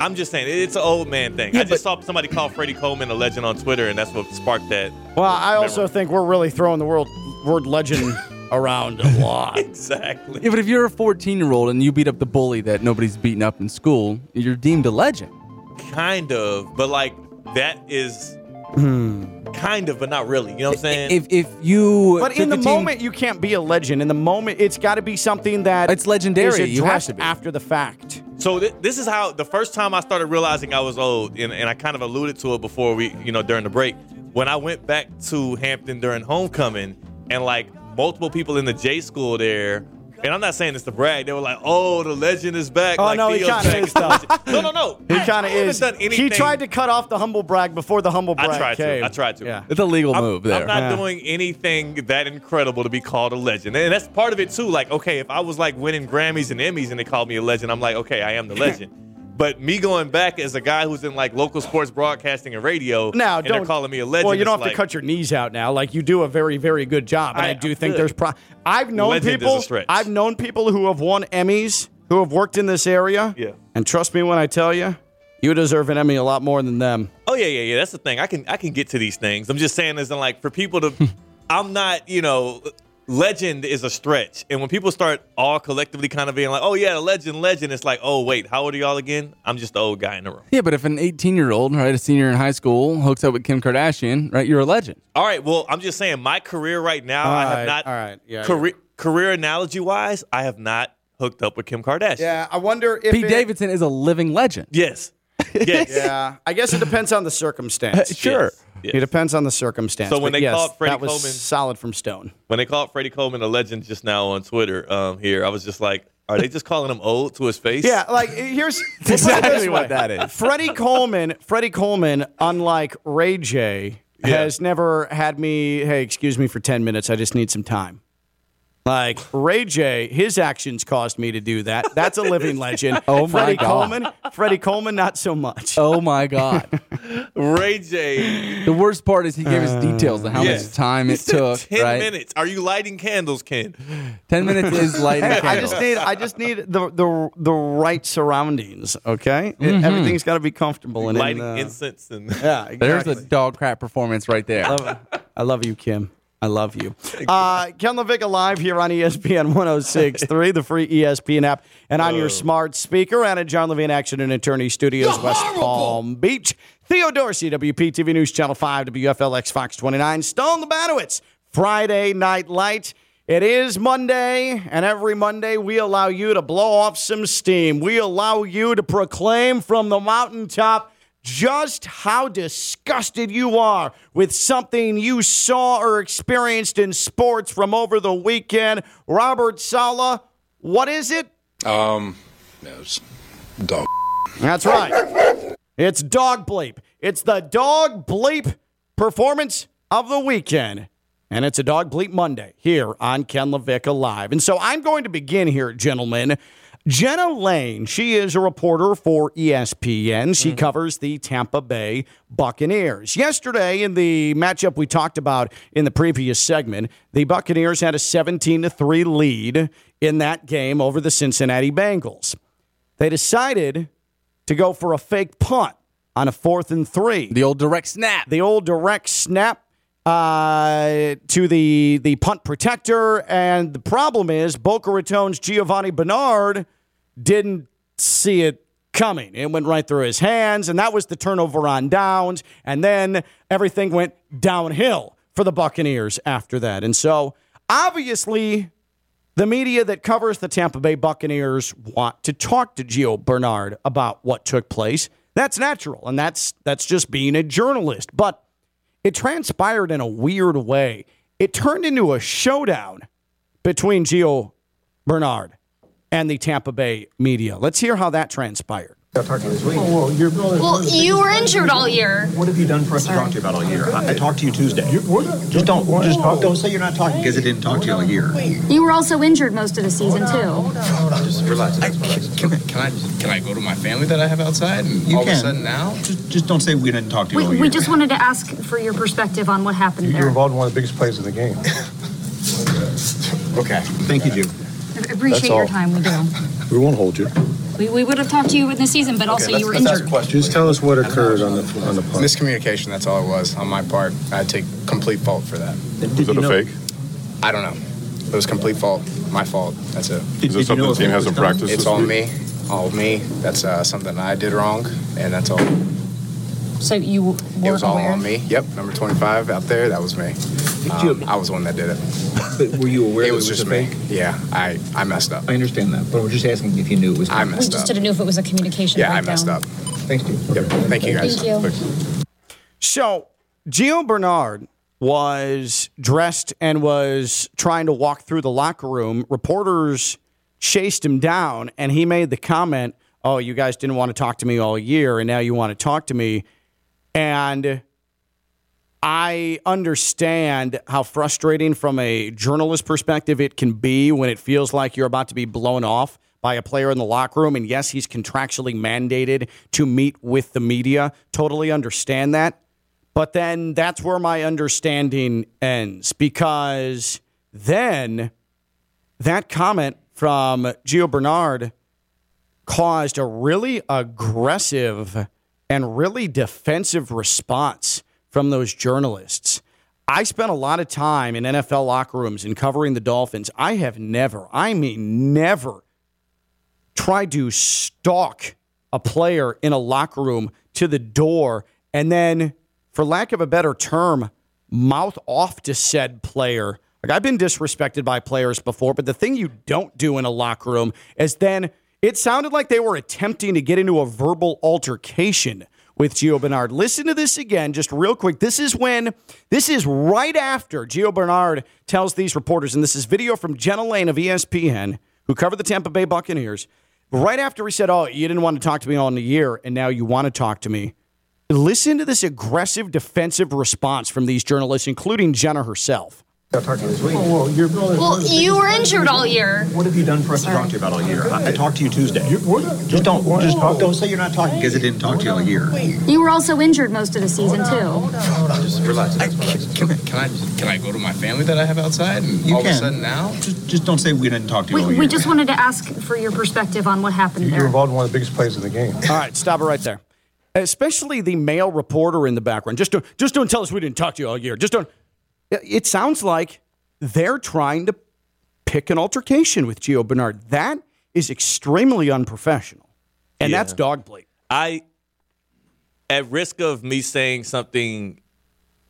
I'm just saying it's an old man thing. Yeah, I just saw somebody call Freddie Coleman a legend on Twitter, and that's what sparked that. Well, I also think we're really throwing the word word legend around a lot. Exactly. Yeah, but if you're a 14 year old and you beat up the bully that nobody's beating up in school, you're deemed a legend. Kind of, but like that is hmm. kind of, but not really. You know what I'm saying? If if you But in took the a team- moment, you can't be a legend. In the moment, it's got to be something that It's legendary. is You have addressed to be. after the fact. So th- this is how the first time I started realizing I was old, and, and I kind of alluded to it before we, you know, during the break. When I went back to Hampton during homecoming, and like multiple people in the J school there, and I'm not saying this to brag, they were like, "Oh, the legend is back." Oh, like, no, he kinda is, though. no, no, no. He kind of is. Done anything. He tried to cut off the humble brag before the humble brag I tried came. to. I tried to. Yeah. it's a legal I'm, move there. I'm not Yeah. doing anything that incredible to be called a legend. And that's part of it too. Like, okay, if I was like winning Grammys and Emmys and they called me a legend, I'm like, okay, I am the legend. but me going back as a guy who's in like local sports broadcasting and radio, Now, and don't calling me a legend. Well, you don't have like, to cut your knees out now. Like you do a very, very good job, and I, I- do think good. there's. Pro- I've known Legend people. I've known people who have won Emmys who have worked in this area. Yeah. And trust me when I tell you, you deserve an Emmy a lot more than them. Oh yeah, yeah, yeah. That's the thing. I can I can get to these things. I'm just saying, as in like for people to, I'm not, you know, legend is a stretch. And when people start all collectively kind of being like, oh yeah, the legend, legend, it's like, oh wait, how old are y'all again? I'm just the old guy in the room. yeah, but if an 18 year old, right, a senior in high school, hooks up with Kim Kardashian, right, you're a legend. All right. Well, I'm just saying, my career right now, All I right, have not. all right, yeah, Career career analogy wise, I have not hooked up with Kim Kardashian. Yeah, I wonder if Pete it- Davidson is a living legend. Yes. Yes. Yeah, I guess it depends on the circumstance. Sure. Yes. It depends on the circumstance. So when but they yes, called Freddie that was Coleman- solid from Stone. When they called Freddie Coleman a legend just now on Twitter, um, here, I was just like, are they just calling him old to his face? Yeah, like here's we'll put it exactly what that is. Freddie Coleman, Freddie Coleman, unlike Ray J, Yeah. has never had me. Hey, excuse me for ten minutes. I just need some time. Like Ray J, his actions caused me to do that. That's a living legend. Oh, my Freddie God. Coleman, Freddie Coleman, not so much. Oh my God. Ray J. the worst part is he gave us details of how Yeah. much time it took. Ten right? minutes. Are you lighting candles, Ken? 10 minutes is lighting Hey, I just need, I just need the the the right surroundings. Okay, Mm-hmm. everything's got to be comfortable and in, lighting uh, incense and Yeah, exactly. There's a dog crap performance right there. love, I love you, Kim. I love you. Uh, Ken LaVicka live here on ESPN 1063, the free ESPN app, and on your smart speaker, and at John Levine Action and Attorney Studios, West Palm Beach. Theo Dorsey, WPTV News Channel 5, WFLX Fox 29, Stone Labanowitz, Friday Night Light. It is Monday, and every Monday we allow you to blow off some steam. We allow you to proclaim from the mountaintop just how disgusted you are with something you saw or experienced in sports from over the weekend. Robert Saleh, what is it? Um, dog. That's right. It's Dog Bleep. It's the Dog Bleep performance of the weekend. And it's a Dog Bleep Monday here on Ken LaVicka Live. And so I'm going to begin here, gentlemen. Jenna Laine, she is a reporter for ESPN. She mm. covers the Tampa Bay Buccaneers. Yesterday, in the matchup we talked about in the previous segment, the Buccaneers had a 17 to 3 lead in that game over the Cincinnati Bengals. They decided to go for a fake punt on a fourth and three. The old direct snap. The old direct snap uh, to the the punt protector, and the problem is Boca Raton's Giovani Bernard didn't see it coming. It went right through his hands, and that was the turnover on downs. And then everything went downhill for the Buccaneers after that. And so, obviously, the media that covers the Tampa Bay Buccaneers want to talk to Gio Bernard about what took place. That's natural, and that's that's just being a journalist. But it transpired in a weird way. It turned into a showdown between Gio Bernard and the Tampa Bay media. Let's hear how that transpired. I'll talk to you this week. Oh, well, you're, Well, you were injured all year. what have you done for us Sorry. to talk to you about all year? I, I talked to you Tuesday. Just don't just talk, don't say you're not talking because I didn't talk to you all year. You were also injured most of the season too. Just relax. Can, can I can I go to my family that I have outside? And You all can. of a sudden now, Just, just don't say we didn't talk to you all We, year. we just wanted to ask for your perspective on what happened You're involved in one of the biggest plays of the game. okay. Thank you, Jim. I appreciate That's your all. time. We do. We won't hold you. We, we would have talked to you in the season, but also you were injured. Just tell us what occurred on the on the punt. miscommunication. That's all it was on my part. I take complete fault for that. Did you know- fake? I don't know. It was complete fault. My fault. That's it. Did- did you know if it was done? It's all me. All me. That's uh, something I did wrong, and that's all. So you were It was all aware. on me. Yep, number 25 out there. That was me. Um, I was the one that did it. But were you aware It that was it was just a me. fake? Yeah, I I messed up. I understand that, but we're just asking if you knew it was. I messed We messed just didn't know if it was a communication Yeah, I messed up. Thanks, Jim. Yep. Thank you guys. Thank you. So, Gio Bernard was dressed and was trying to walk through the locker room. Reporters chased him down, and he made the comment, Oh, you guys didn't want to talk to me all year, and now you want to talk to me. And I understand how frustrating from a journalist perspective it can be when it feels like you're about to be blown off by a player in the locker room. And yes, he's contractually mandated to meet with the media. Totally understand that. But then that's where my understanding ends because then that comment from Gio Bernard caused a really aggressive and really defensive response from those journalists. I spent a lot of time in NFL locker rooms and covering the Dolphins. I have never, I mean, never tried to stalk a player in a locker room to the door and then, for lack of a better term, mouth off to said player. Like I've been disrespected by players before, but the thing you don't do in a locker room is then it sounded like they were attempting to get into a verbal altercation with Gio Bernard. Listen to this again, just real quick. This is when, this is right after Gio Bernard tells these reporters, and this is video from Jenna Laine of ESPN, who covered the Tampa Bay Buccaneers. Right after he said, Oh, you didn't want to talk to me all in a year, and now you want to talk to me. Listen to this aggressive defensive response from these journalists, including Jenna herself. I'll talk to you this week. Oh, well, you're, Well, you were injured all year. What have you done for us to talk to you about all year? I, I talked to you Tuesday. Just don't just talk, don't say you're not talking because I didn't talk to you all year. You were also injured most of the season too. Just relax. Can, can I can I go to my family that I have outside? And You all can. of a sudden now, Just, just don't say we didn't talk to you all We, year. we just wanted to ask for your perspective on what happened You're there. involved in one of the biggest plays of the game. All right, stop it right there. Especially the male reporter in the background. Just don't, just don't tell us we didn't talk to you all year. Just don't. It sounds like they're trying to pick an altercation with Gio Bernard. That is extremely unprofessional, and Yeah. that's dog plate. I, at risk of me saying something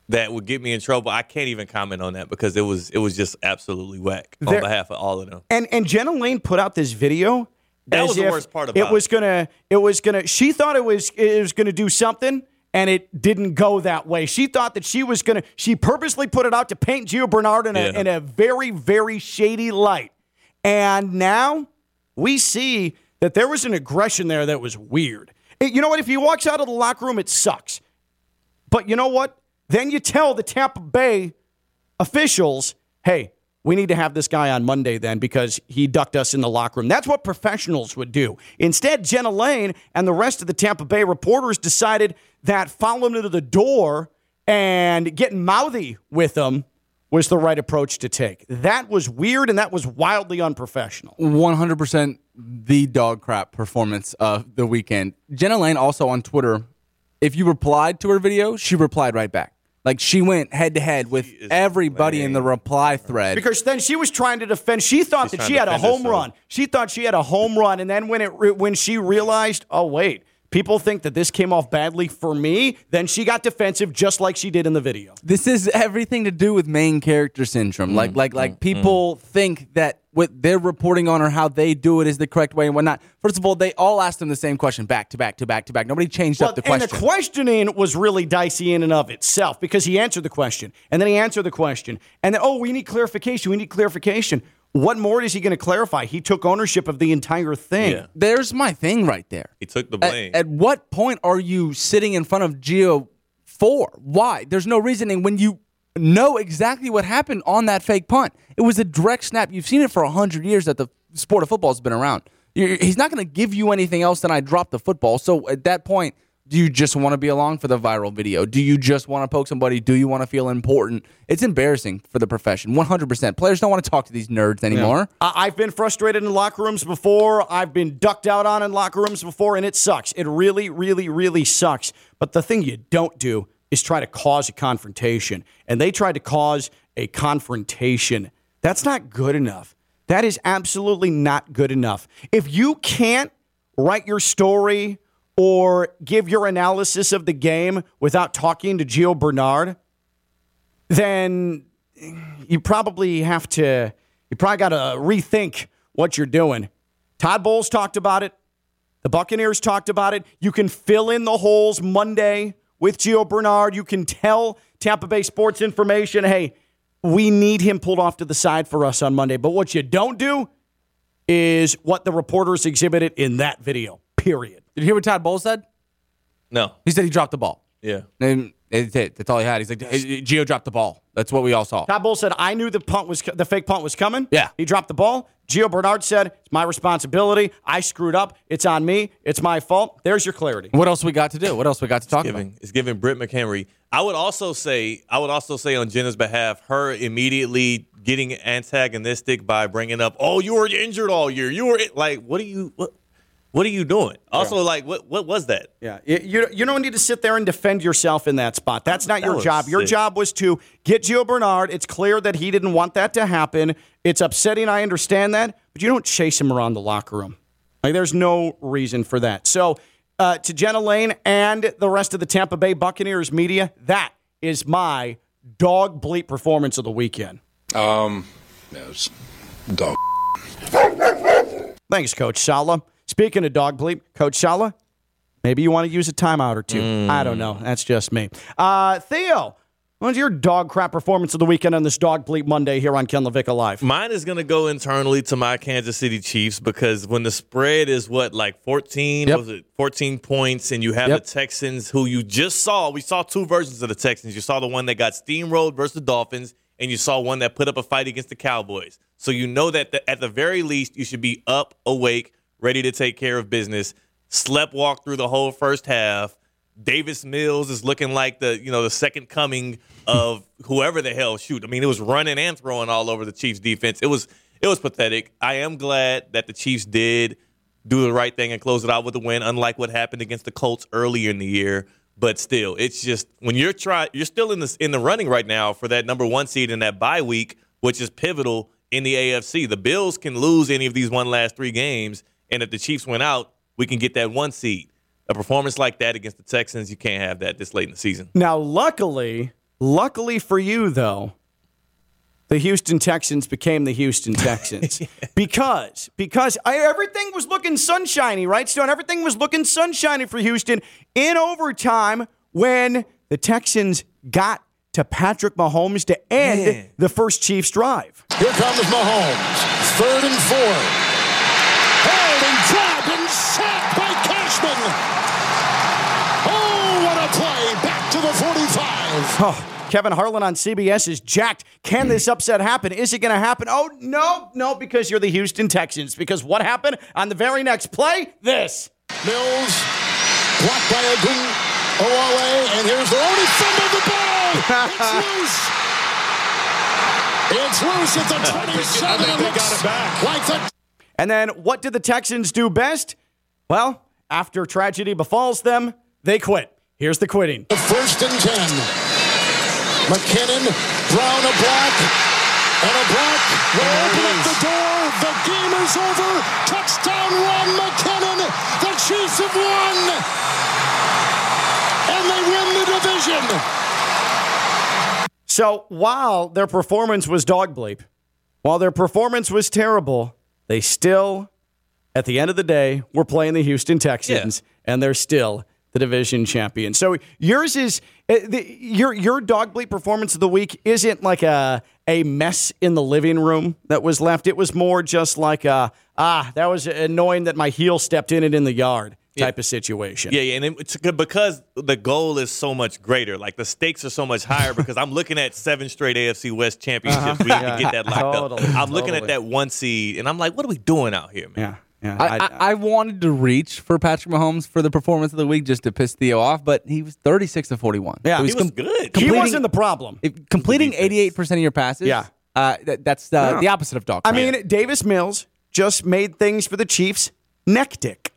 that would get me in trouble, I can't even comment on that because it was it was just absolutely whack There- on behalf of all of them. And and Jenna Laine put out this video. That as was the worst part of it It was gonna it was gonna she thought it was it was gonna do something and it didn't go that way. She thought that she was gonna she purposely put it out to paint Gio Bernard in a Yeah. in a very, very shady light. And now we see that there was an aggression there that was weird. It- you know what? If he walks out of the locker room, it sucks. But you know what? Then you tell the Tampa Bay officials, hey, we need to have this guy on Monday then because he ducked us in the locker room. That's what professionals would do. Instead, Jenna Laine and the rest of the Tampa Bay reporters decided that following him to the door and getting mouthy with him was the right approach to take. That was weird and that was wildly unprofessional. 100% the dog crap performance of the weekend. Jenna Laine also on Twitter, if you replied to her video, she replied right back. Like she went head to head with everybody in the reply thread. Because then she was trying to defend. She thought She's that she had a home herself. run. She thought she had a home run, and then when it re- when she realized, oh wait, people think that this came off badly for me, then she got defensive, just like she did in the video. This is everything to do with main character syndrome. Like mm, like like mm, people mm. think that what they're reporting on or how they do it is the correct way and whatnot. First of all, they all asked them the same question back to back to back to back. Nobody changed up the and question. the questioning was really dicey in and of itself because he answered the question, and then he answered the question, and then oh, we need clarification. We need clarification. What more is he going to clarify? He took ownership of the entire thing. Yeah. There's my thing right there. He took the At, blame. at what point are you sitting in front of Gio for? Why? There's no reasoning when you know exactly what happened on that fake punt. It was a direct snap. You've seen it for 100 years that the sport of football has been around. You're- He's not going to give you anything else than I dropped the football. So at that point, do you just want to be along for the viral video? Do you just want to poke somebody? Do you want to feel important? It's embarrassing for the profession. 100%. Players don't want to talk to these nerds anymore. I- I've been frustrated in locker rooms before. I've been ducked out on in locker rooms before, and it sucks. It really, really, really sucks. But the thing you don't do is try to cause a confrontation. And they tried to cause a confrontation. That's not good enough. That is absolutely not good enough. If you can't write your story or give your analysis of the game without talking to Gio Bernard, then you probably have to, you probably got to rethink what you're doing. Todd Bowles talked about it. The Buccaneers talked about it. You can fill in the holes Monday with Gio Bernard. You can tell Tampa Bay Sports Information, hey, we need him pulled off to the side for us on Monday. But what you don't do is what the reporters exhibited in that video, period. Did you hear what Todd Bowles said? no. He said he dropped the ball. Yeah. And that's it. That's all he had. He's like, hey, Gio dropped the ball. That's what we all saw. Todd Bowles said, I knew the punt was the fake punt was coming. Yeah. He dropped the ball. Gio Bernard said, It's my responsibility. I screwed up. It's on me. It's my fault. There's your clarity. What else we got to do? What else we got to talk about? giving it's giving Britt McHenry. I would also say I would also say on Jenna's behalf, her immediately getting antagonistic by bringing up, "Oh, you were injured all year. You were like, what are you what what are you doing?" Also, like, what what was that? Yeah, you, you you don't need to sit there and defend yourself in that spot. That's not That your was job. Your job was to get Gio Bernard. It's clear that he didn't want that to happen. It's upsetting. I understand that, but you don't chase him around the locker room. Like, there's no reason for that. So, uh, to Jenna Laine and the rest of the Tampa Bay Buccaneers media, that is my dog bleep performance of the weekend. Um, yeah, it was dog. Thanks, Coach Saleh. Speaking of dog bleep, Coach Saleh, maybe you want to use a timeout or two. I don't know. That's just me. Uh, Theo, what's your dog crap performance of the weekend on this dog bleep Monday here on Ken LaVicka Live? Mine is going to go internally to my Kansas City Chiefs because when the spread is what like 14 Yep. was it 14 points and you have Yep. the Texans who you just saw we saw two versions of the Texans you saw the one that got steamrolled versus the Dolphins and you saw one that put up a fight against the Cowboys so you know that the, at the very least you should be up awake ready to take care of business slept walk through the whole first half Davis Mills is looking like the you know the second coming of whoever the hell shoot. I mean, it was running and throwing all over the Chiefs defense. It was it was pathetic. I am glad that the Chiefs did do the right thing and close it out with a win, unlike what happened against the Colts earlier in the year. But still, it's just when you're trying, you're still in the in the running right now for that number one seed in that bye week, which is pivotal in the AFC. The Bills can lose any of these one last three games, and if the Chiefs went out, we can get that one seed. A performance like that against the Texans, you can't have that this late in the season. Now, luckily, luckily for you, though, the Houston Texans became the Houston Texans because because I, everything was looking sunshiny, right, Stone? Everything was looking sunshiny for Houston in overtime when the Texans got to Patrick Mahomes to end Man. the first Chiefs drive. Here comes Mahomes. Third and four. Held and grabbed and sacked by Cashman. Oh, what a play. Back to the 45. Oh, Kevin Harlan on CBS is jacked. Can this upset happen? Is it going to happen? Oh, no, no, because you're the Houston Texans. Because what happened on the very next play? This. Mills blocked by a Gung Oale, and here's the only fumble the ball. It's loose. It's loose at the 27. It looks like the And then what did the Texans do best? Well, after tragedy befalls them, they quit. Here's the quitting. The first and 10. McKinnon, Brown a block, and a block will open up the door. The game is over. Touchdown run, McKinnon. The Chiefs have won. And they win the division. So while their performance was dog bleep, while their performance was terrible, they still, at the end of the day, we're playing the Houston Texans, and they're still the division champion. So yours is uh, the, your your dog bleep performance of the week isn't like a a mess in the living room that was left. It was more just like a ah that was annoying that my heel stepped in it in the yard type of situation. Yeah, yeah, and it's because the goal is so much greater. Like the stakes are so much higher because I'm looking at seven straight AFC West championships. We Uh-huh. can get that locked Totally, up. I'm looking at that one seed, and I'm like, what are we doing out here, man? Yeah, I, I, I wanted to reach for Patrick Mahomes for the performance of the week just to piss Theo off, but he was 36 to 41. Yeah, So he he's was good. He wasn't the problem. if- completing 88% of your passes. Yeah. Uh, that, that's uh, No. the opposite of dog. I crap. mean, Davis Mills just made things for the Chiefs nectic.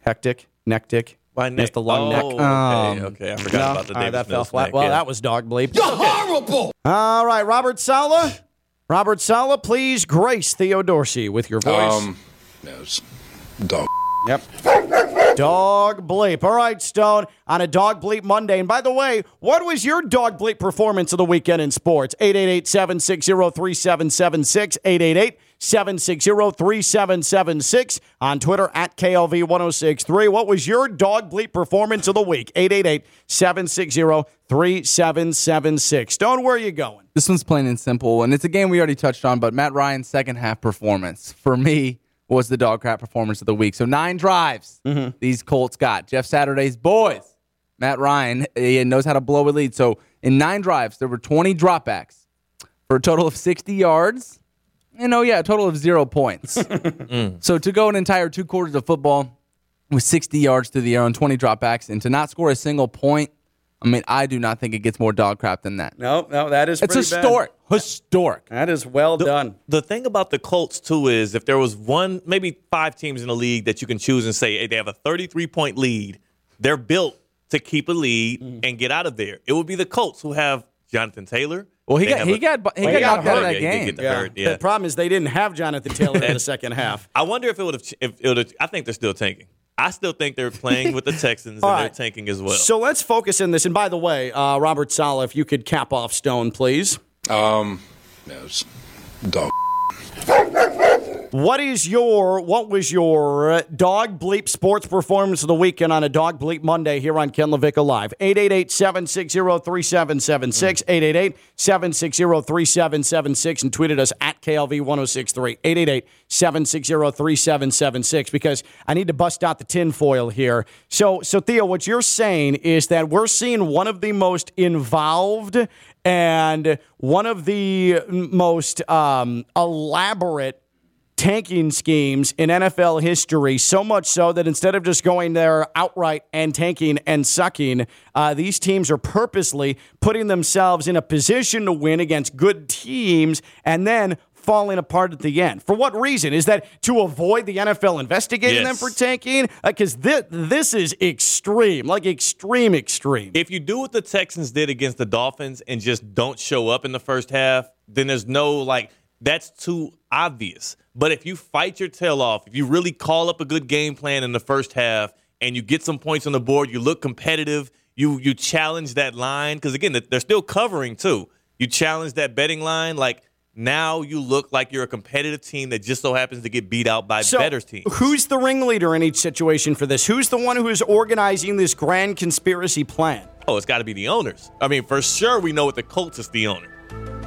Hectic, nectic. Why That's neck? the long oh, neck. Okay, okay, I forgot No? about the All right, Davis that fell Mills flat. neck, Well, yeah. that was dog bleep. You're horrible. All right, Robert Saleh. Robert Saleh, please grace Theo Dorsey with your voice. Um, no, dog. Yep. Dog bleep. All right, Stone, on a dog bleep Monday. And by the way, what was your dog bleep performance of the weekend in sports? 888 760 3776. 888 760 3776. On Twitter at KLV 1063. What was your dog bleep performance of the week? 888 760 3776. Stone, where are you going? This one's plain and simple, and it's a game we already touched on. But Matt Ryan's second half performance for me was the dog crap performance of the week. So nine drives mm-hmm. these Colts got. Jeff Saturday's boys. Matt Ryan he knows how to blow a lead. So in nine drives, there were 20 dropbacks for a total of 60 yards. And oh yeah, a total of zero points. So to go an entire two quarters of football with 60 yards to the air and 20 dropbacks, and to not score a single point, I mean, I do not think it gets more dog crap than that. No, no, that is It's pretty bad. historic. Historic. That is well done. The thing about the Colts too is if there was one, maybe five teams in the league that you can choose and say hey, they have a 33 point lead, they're built to keep a lead Mm-hmm. and get out of there. It would be the Colts who have Jonathan Taylor. Well, he got have he a- got he Well, got he got knocked out of hurt. that Yeah, game. get hurt, yeah. The problem is they didn't have Jonathan Taylor in the second half. I wonder if it would have. If it would have. I think they're still tanking. I still think they're playing with the Texans and All they're tanking as well. So let's focus in this. And by the way, uh, Robert Saleh, if you could cap off Stone, please. Um, no, it's dog. What is your what was your uh, dog bleep sports performance of the weekend on a dog bleep Monday here on Ken LaVicka Live? 888-760-3776, 888-760-3776, and tweeted us at KLV1063, 888-760-3776, because I need to bust out the tinfoil here. So, so Theo, what you're saying is that we're seeing one of the most involved and one of the most um, elaborate tanking schemes in NFL history, so much so that instead of just going there outright and tanking and sucking, uh, these teams are purposely putting themselves in a position to win against good teams and then falling apart at the end. For what reason? Is that to avoid the NFL investigating them for tanking? Because this, this is extreme, like extreme, extreme. if you do what the Texans did against the Dolphins and just don't show up in the first half, then there's no like that's too obvious. But if you fight your tail off, if you really call up a good game plan in the first half and you get some points on the board, you look competitive, you you challenge that line because again they're still covering too. You challenge that betting line like. Now you look like you're a competitive team that just so happens to get beat out by So, better teams. who's the ringleader in each situation for this? Who's the one who is organizing this grand conspiracy plan? Oh, it's got to be the owners. I mean, for sure, we know with the Colts, it's the owner.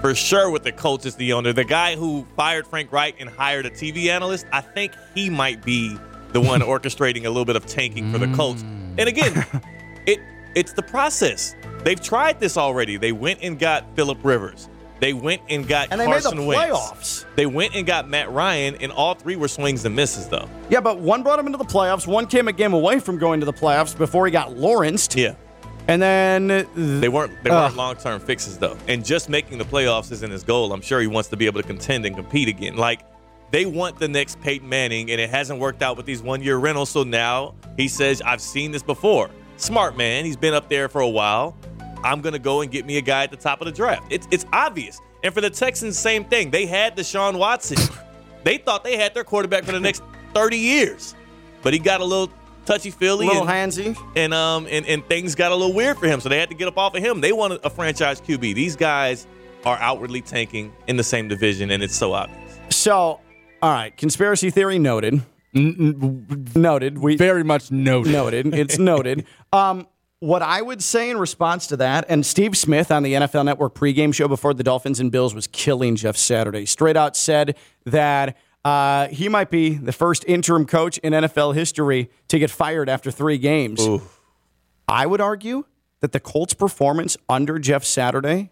For sure, with the Colts, it's the owner. The guy who fired Frank Reich and hired a TV analyst, I think he might be the one orchestrating a little bit of tanking for the Colts. Mm. And again, it it's the process. They've tried this already. They went and got Philip Rivers. They went and got And they made the Carson Wentz. They went and got Matt Ryan, and all three were swings and misses, though. Yeah, but one brought him into the playoffs. One came a game away from going to the playoffs before he got Lawrenced. Yeah. And then They weren't they weren't long term fixes though. And just making the playoffs isn't his goal. I'm sure he wants to be able to contend and compete again. Like they want the next Peyton Manning, and it hasn't worked out with these one year rentals. So now he says, I've seen this before. Smart man. He's been up there for a while. I'm gonna go and get me a guy at the top of the draft. It's it's obvious. And for the Texans, same thing. They had Deshaun Watson. they thought they had their quarterback for the next 30 years. But he got a little touchy feely. little and, handsy. and um and, and things got a little weird for him, so they had to get up off of him. They wanted a franchise QB. These guys are outwardly tanking in the same division, and it's so obvious. So, all right, conspiracy theory noted. Noted. We Very much noted. noted. It's noted. Um, what I would say in response to that, and Steve Smith on the NFL Network pregame show before the Dolphins and Bills was killing Jeff Saturday. Straight out said that uh, he might be the first interim coach in NFL history to get fired after three games. I would argue that the Colts' performance under Jeff Saturday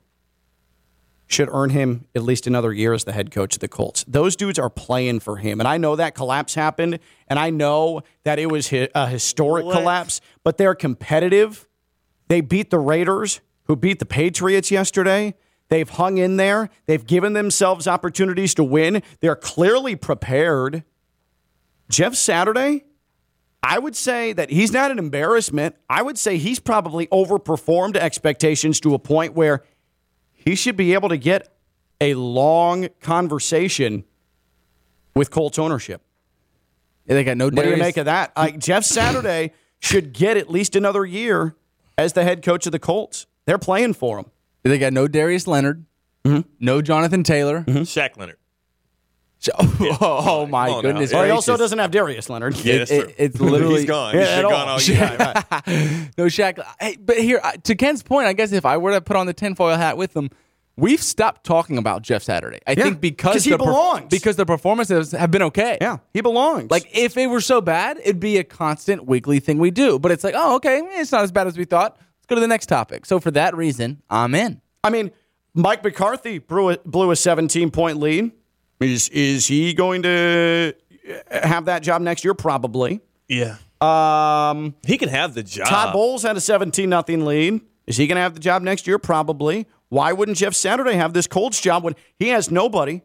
should earn him at least another year as the head coach of the Colts. Those dudes are playing for him. And I know that collapse happened, and I know that it was a historic collapse, but they're competitive. They beat the Raiders, who beat the Patriots yesterday. They've hung in there. They've given themselves opportunities to win. They're clearly prepared. Jeff Saturday, I would say that he's not an embarrassment. I would say he's probably overperformed expectations to a point where he should be able to get a long conversation with Colts ownership. Yeah, they got no What do you make of that? Like Jeff Saturday should get at least another year as the head coach of the Colts. They're playing for him. They got no Darius Leonard, Mm-hmm. no Jonathan Taylor. Shaq Leonard. Oh, oh my Come on goodness! now. Or he also doesn't have Darius Leonard. Yeah, that's It- it's literally- he's gone. Yeah, He's at all. gone all year. no Shaq. Hey, but here, uh, to Ken's point, I guess if I were to put on the tinfoil hat with them, we've stopped talking about Jeff Saturday. I Yeah, think because he the per- belongs. because the performances have been okay. Yeah, he belongs. Like if it were so bad, it'd be a constant weekly thing we do. But it's like, oh, okay, it's not as bad as we thought. Let's go to the next topic. So for that reason, I'm in. I mean, Mike McCarthy blew a, blew a 17 point lead. Is is he going to have that job next year? Probably. Yeah. Um, He can have the job. Todd Bowles had a 17 nothing lead. Is he going to have the job next year? Probably. Why wouldn't Jeff Saturday have this Colts job when he has nobody?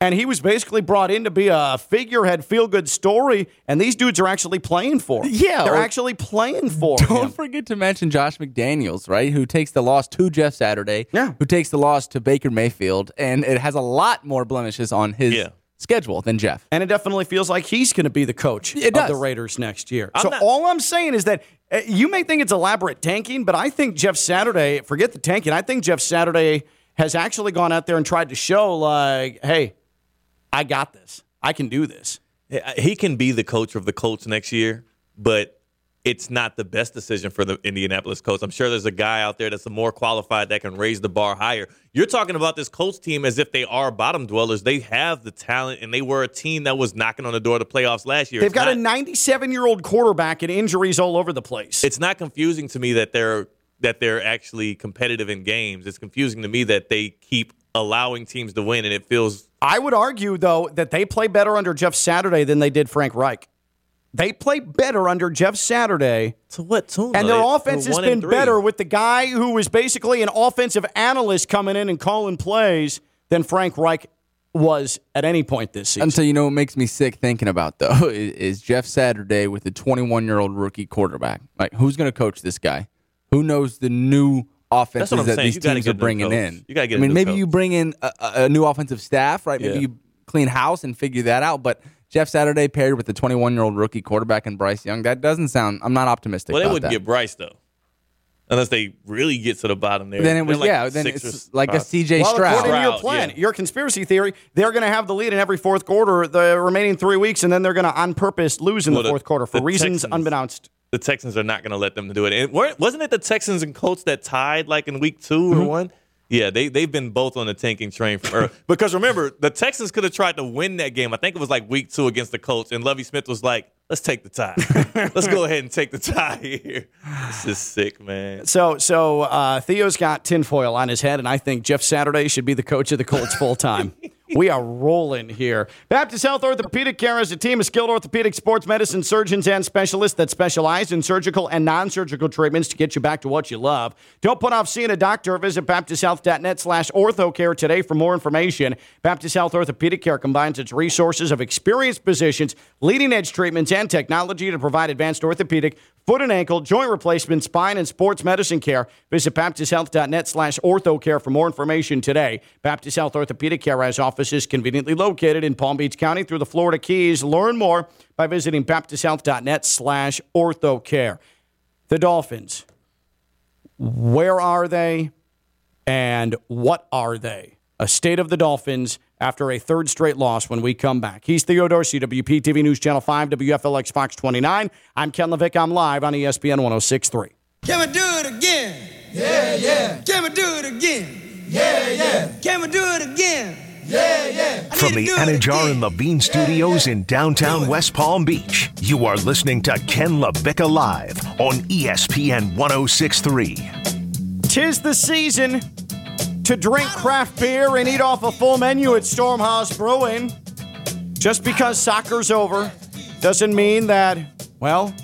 And he was basically brought in to be a figurehead, feel good story. And these dudes are actually playing for him. Yeah, They're actually playing for Don't him. forget to mention Josh McDaniels, right? Who takes the loss to Jeff Saturday. Yeah. Who takes the loss to Baker Mayfield. And it has a lot more blemishes on his Yeah. schedule than Jeff. And it definitely feels like he's going to be the coach It of the. Raiders next year. I'm so not- all I'm saying is that uh, you may think it's elaborate tanking, but I think Jeff Saturday, forget the tanking, I think Jeff Saturday has actually gone out there and tried to show, like, hey, I got this. I can do this. He can be the coach of the Colts next year, but it's not the best decision for the Indianapolis Colts. I'm sure there's a guy out there that's more qualified that can raise the bar higher. You're talking about this Colts team as if they are bottom dwellers. They have the talent, and they were a team that was knocking on the door of the playoffs last year. They've It's got a 97 year old quarterback and injuries all over the place. it's not confusing to me that they're that they're actually competitive in games. It's confusing to me that they keep allowing teams to win, and it feels I would argue, though, that they play better under Jeff Saturday than they did Frank Reich. They play better under Jeff Saturday. to what tune? And their They- offense has been better with the guy who was basically an offensive analyst coming in and calling plays than Frank Reich was at any point this season. Until you know what makes me sick thinking about though is, is Jeff Saturday with a 21 year old rookie quarterback. Like who's going to coach this guy? Who knows the new offenses I'm that saying. these teams are bringing coach. in? You gotta get I mean, maybe coach. you bring in a, a- a new offensive staff, right? Maybe Yeah. you clean house and figure that out. But Jeff Saturday paired with the 21 year old rookie quarterback and Bryce Young, that doesn't sound. I'm not optimistic. Well, they about wouldn't that. get Bryce though, unless they really get to the bottom there. Then it was like yeah. Then it's or like a. CJ well, Stroud. according to your plan, yeah. your conspiracy theory, they're going to have the lead in every fourth quarter the remaining three weeks, and then they're going to on purpose lose in Well, the the- fourth quarter for the reasons Texans- unbeknownst. The Texans are not going to let them do it. And wasn't it the Texans and Colts that tied like in week 2 Mm-hmm. or one? Yeah, they they've been both on the tanking train from early. because remember, the Texans could have tried to win that game. I think it was like week two against the Colts, and Lovie Smith was like, "Let's take the tie. Let's go ahead and take the tie here." This is sick, man. So, so uh, Theo's got tinfoil on his head, and I think Jeff Saturday should be the coach of the Colts full time. we are rolling here. Baptist Health Orthopedic Care is a team of skilled orthopedic sports medicine surgeons and specialists that specialize in surgical and non-surgical treatments to get you back to what you love. Don't put off seeing a doctor. Visit baptisthealth.net slash orthocare today for more information. Baptist Health Orthopedic Care combines its resources of experienced physicians, leading-edge treatments, and technology to provide advanced orthopedic, foot and ankle, joint replacement, spine, and sports medicine care. Visit baptisthealth.net slash orthocare for more information today. Baptist Health Orthopedic Care has offices conveniently located in Palm Beach County through the Florida Keys. Learn more by visiting baptisthealth.net slash orthocare. The Dolphins, where are they and what are they? A state of the Dolphins after a third straight loss when we come back. He's Theo Dorsey, WPTV News Channel 5, WFLX Fox 29. I'm Ken LaVicka. I'm live on ESPN 1063. Can we do it again? Yeah, yeah. Can we do it again? Yeah, yeah. Can we do it again? Yeah, yeah. From the Anidjar and Levine Studios in downtown West Palm Beach, you are listening to Ken LaVicka Live on ESPN 1063. Tis the season to drink craft beer and eat off a full menu at Stormhouse Brewing. Just because soccer's over doesn't mean that, well,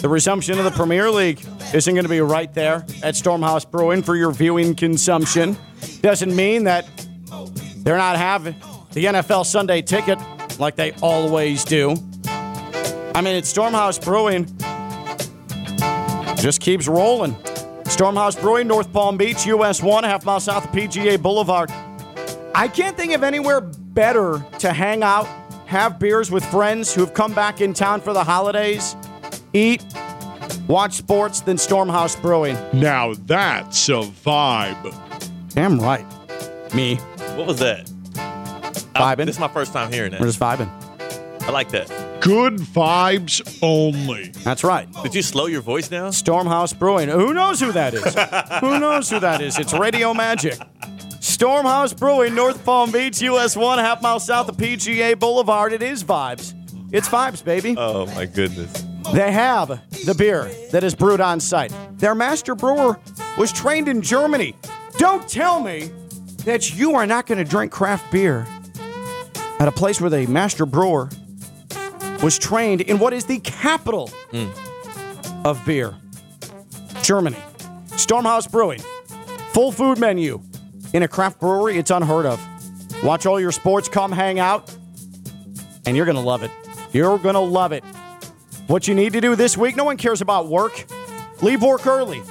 the resumption of the Premier League isn't going to be right there at Stormhouse Brewing for your viewing consumption. Doesn't mean that they're not having the NFL Sunday ticket like they always do. I mean, it's Stormhouse Brewing. Just keeps rolling. Stormhouse Brewing, North Palm Beach, US 1, half mile south of PGA Boulevard. I can't think of anywhere better to hang out, have beers with friends who've come back in town for the holidays, eat, watch sports than Stormhouse Brewing. Now that's a vibe. Damn right. Me. What was that? Vibing. this is my first time hearing that. We're just vibing. I like that. Good vibes only. That's right. Did you slow your voice down? Stormhouse Brewing. Who knows who that is? who knows who that is? It's radio magic. Stormhouse Brewing, North Palm Beach, US 1, half mile south of PGA Boulevard. It is vibes. It's vibes, baby. Oh my goodness. They have the beer that is brewed on site. Their master brewer was trained in Germany. Don't tell me that you are not going to drink craft beer at a place where the master brewer was trained in what is the capital of beer Germany. Stormhouse Brewing, full food menu in a craft brewery. It's unheard of. Watch all your sports, come hang out, and you're going to love it. You're going to love it. What you need to do this week, no one cares about work. Leave work early.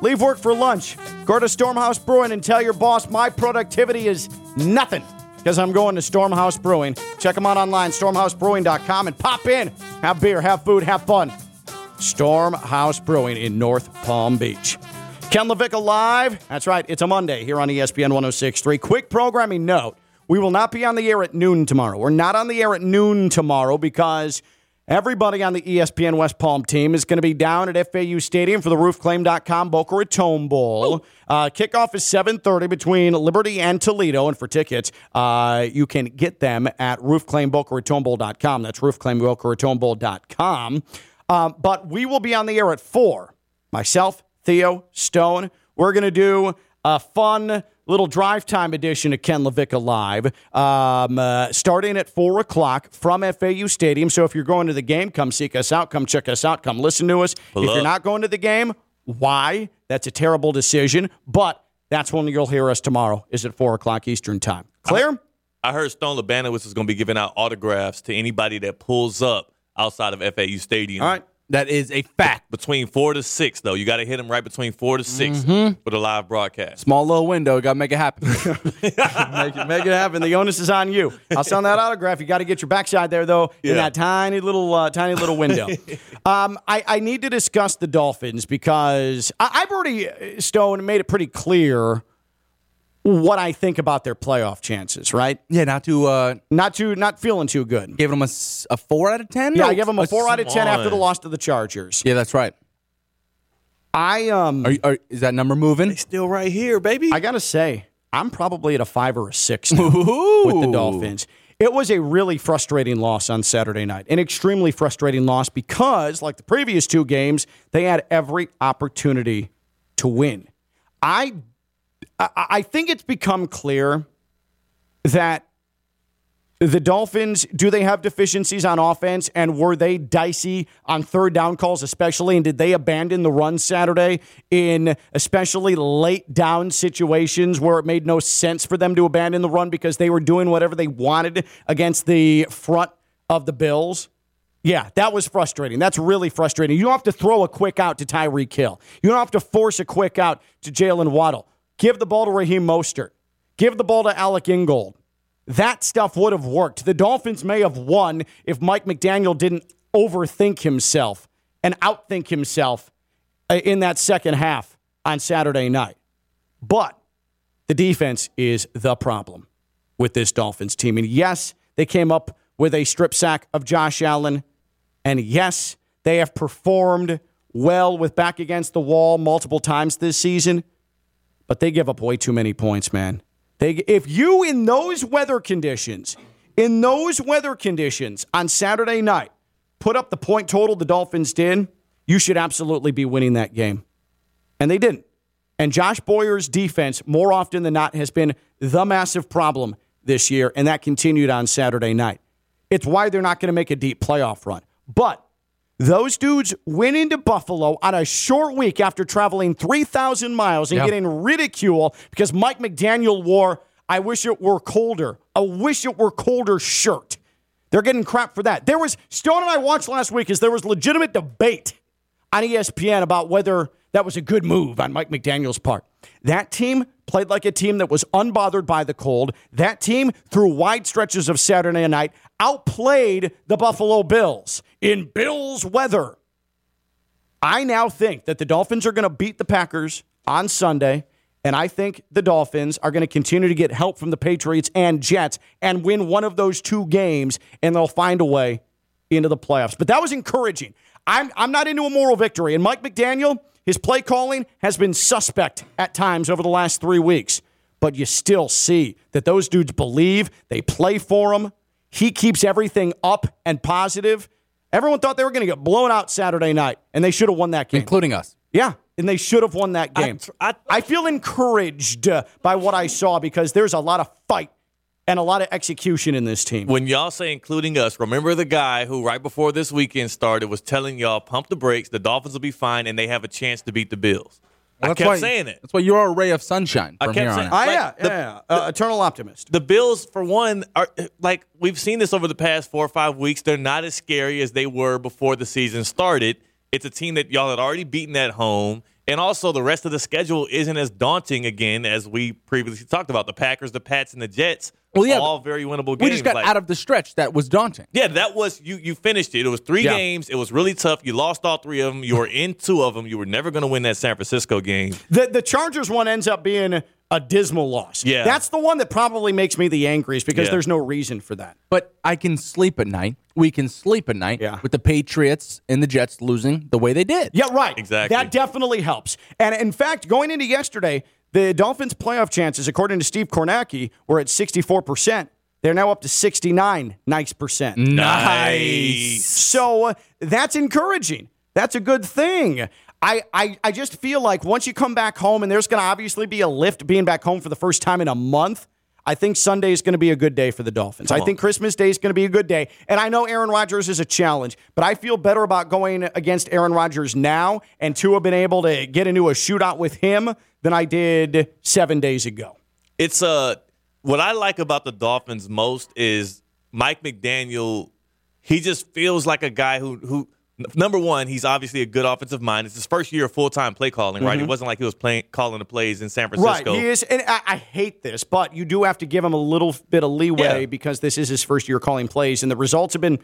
Leave work for lunch. Go to Stormhouse Brewing and tell your boss my productivity is nothing because I'm going to Stormhouse Brewing. Check them out online, stormhousebrewing.com, and pop in. Have beer, have food, have fun. Stormhouse Brewing in North Palm Beach. Ken LaVicka Live. That's right, it's a Monday here on ESPN 1063. Quick programming note we will not be on the air at noon tomorrow. We're not on the air at noon tomorrow because everybody on the ESPN West Palm team is going to be down at FAU Stadium for the roofclaim.com Boca Raton Bowl. Uh, kickoff is 7.30 between Liberty and Toledo. And for tickets, uh, you can get them at roofclaimboca-raton-bowl.com. That's roofclaimboca-raton-bowl.com. Um, but we will be on the air at 4. Myself, Theo, Stone. We're going to do a fun little drive time edition of Ken LaVicka Live, um, uh, starting at 4 o'clock from FAU Stadium. So if you're going to the game, come seek us out, come check us out, come listen to us. Pull if you're not going to the game, why? That's a terrible decision, but that's when you'll hear us tomorrow, is at 4 o'clock Eastern Time. Clear? I heard Stone Labanowitz is going to be giving out autographs to anybody that pulls up outside of FAU Stadium. All right. That is a fact. Between four to six, though, you got to hit him right between four to 6 Mm-hmm. for the live broadcast. Small little window. Got to make it happen. make, it, make it happen. The onus is on you. I'll send that autograph. You got to get your backside there, though, in that tiny little, uh, tiny little window. um, I, I need to discuss the Dolphins because I, I've already uh, Stone made it pretty clear what I think about their playoff chances. Right? yeah, not to uh, Not too, not feeling too good. give them a four out of ten. Yeah, No, I give them a four out of ten after the loss to the Chargers. Yeah, that's right. I um, Are, you- are, is that number moving? Still right here, baby. I gotta say, I'm probably at a five or a six now with the Dolphins. It was a really frustrating loss on Saturday night, an extremely frustrating loss because, like the previous two games, they had every opportunity to win. I, I, think it's become clear that the Dolphins, do they have deficiencies on offense? And were they dicey on third down calls, especially? And did they abandon the run Saturday in especially late down situations where it made no sense for them to abandon the run because they were doing whatever they wanted against the front of the Bills? Yeah, that was frustrating. That's really frustrating. You don't have to throw a quick out to Tyreek Hill. You don't have to force a quick out to Jaylen Waddle. Give the ball to Raheem Mostert. Give the ball to Alec Ingold. That stuff would have worked. The Dolphins may have won if Mike McDaniel didn't overthink himself and outthink himself uh, in that second half on Saturday night. But the defense is the problem. with this Dolphins team. And yes, they came up with a strip sack of Josh Allen. And yes, they have performed well with back against the wall multiple times this season. But they give up way too many points, man. They, if you in those weather conditions, in those weather conditions on Saturday night, put up the point total the Dolphins did, you should absolutely be winning that game. And they didn't. And Josh Boyer's defense, more often than not, has been the massive problem this year, and that continued on Saturday night. It's why they're not going to make a deep playoff run. But those dudes went into Buffalo on a short week after traveling 3,000 miles and Yeah. getting ridicule because Mike McDaniel wore, I wish it were colder, a wish it were colder shirt. They're getting crap for that. There was, Stone and I watched last week, is there was legitimate debate on ESPN about whether that was a good move on Mike McDaniel's part. That team played like a team that was unbothered by the cold. That team, through wide stretches of Saturday night, outplayed the Buffalo Bills in Bills weather. I now think that the Dolphins are going to beat the Packers on Sunday, and I think the Dolphins are going to continue to get help from the Patriots and Jets and win one of those two games, and they'll find a way into the playoffs. But that was encouraging. I'm, I'm not into a moral victory, and Mike McDaniel, his play calling has been suspect at times over the last three weeks. But you still see that those dudes believe, they play for him. He keeps everything up and positive. Everyone thought they were going to get blown out Saturday night, and they should have won that game. including us. Yeah, and they should have won that game. I, feel encouraged uh, by what I saw because there's a lot of fight and a lot of execution in this team. When y'all say including us, remember the guy who right before this weekend started was telling y'all pump the brakes, the Dolphins will be fine, and they have a chance to beat the Bills. I That's kept why- saying it. That's why you're a ray of sunshine I from kept here saying- on out. yeah, the- yeah, yeah. Uh, eternal optimist. The Bills, for one, are like we've seen this over the past four or five weeks. They're not as scary as they were before the season started. It's a team that y'all had already beaten at home. And also, the rest of the schedule isn't as daunting again as we previously talked about. The Packers, the Pats, and the Jets, Well, yeah, all very winnable games. We just got Like- out of the stretch that was daunting. Yeah, that was you. You finished it. It was three Yeah. games. It was really tough. You lost all three of them. You were in two of them. You were never going to win that San Francisco game. The the Chargers one ends up being a dismal loss. Yeah. That's the one that probably makes me the angriest because Yeah. there's no reason for that. But I can sleep at night. We can sleep at night Yeah. with the Patriots and the Jets losing the way they did. Yeah, right. Exactly. That definitely helps. And in fact, going into yesterday, the Dolphins' playoff chances, according to Steve Kornacki, were at 64%. They're now up to 69 nice percent. Nice. So uh, that's encouraging. That's a good thing. I, I, I just feel like once you come back home, and there's going to obviously be a lift being back home for the first time in a month. I think Sunday is going to be a good day for the Dolphins. I think Christmas Day is going to be a good day. And I know Aaron Rodgers is a challenge, but I feel better about going against Aaron Rodgers now and to have been able to get into a shootout with him than I did seven days ago. It's uh what I like about the Dolphins most is Mike McDaniel. He just feels like a guy who who number one, he's obviously a good offensive mind. It's his first year of full time play calling, right? It mm-hmm. wasn't like he was playing calling the plays in San Francisco. Right, he is, and I, I hate this, but you do have to give him a little bit of leeway Yeah. because this is his first year calling plays, and the results have been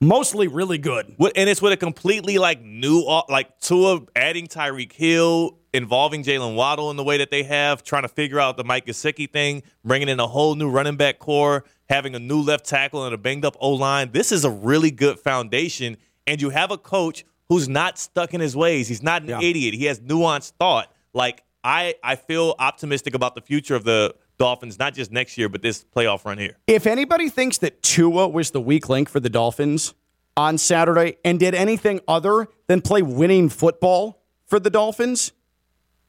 mostly really good. And it's with a completely like new, o- like Tua adding Tyreek Hill, involving Jaylen Waddle in the way that they have, trying to figure out the Mike Gesicki thing, bringing in a whole new running back core, having a new left tackle and a banged up O line. This is a really good foundation, and you have a coach who's not stuck in his ways. He's not an Yeah. idiot. He has nuanced thought. Like I, I feel optimistic about the future of the Dolphins, not just next year, but this playoff run here. If anybody thinks that Tua was the weak link for the Dolphins on Saturday and did anything other than play winning football for the Dolphins,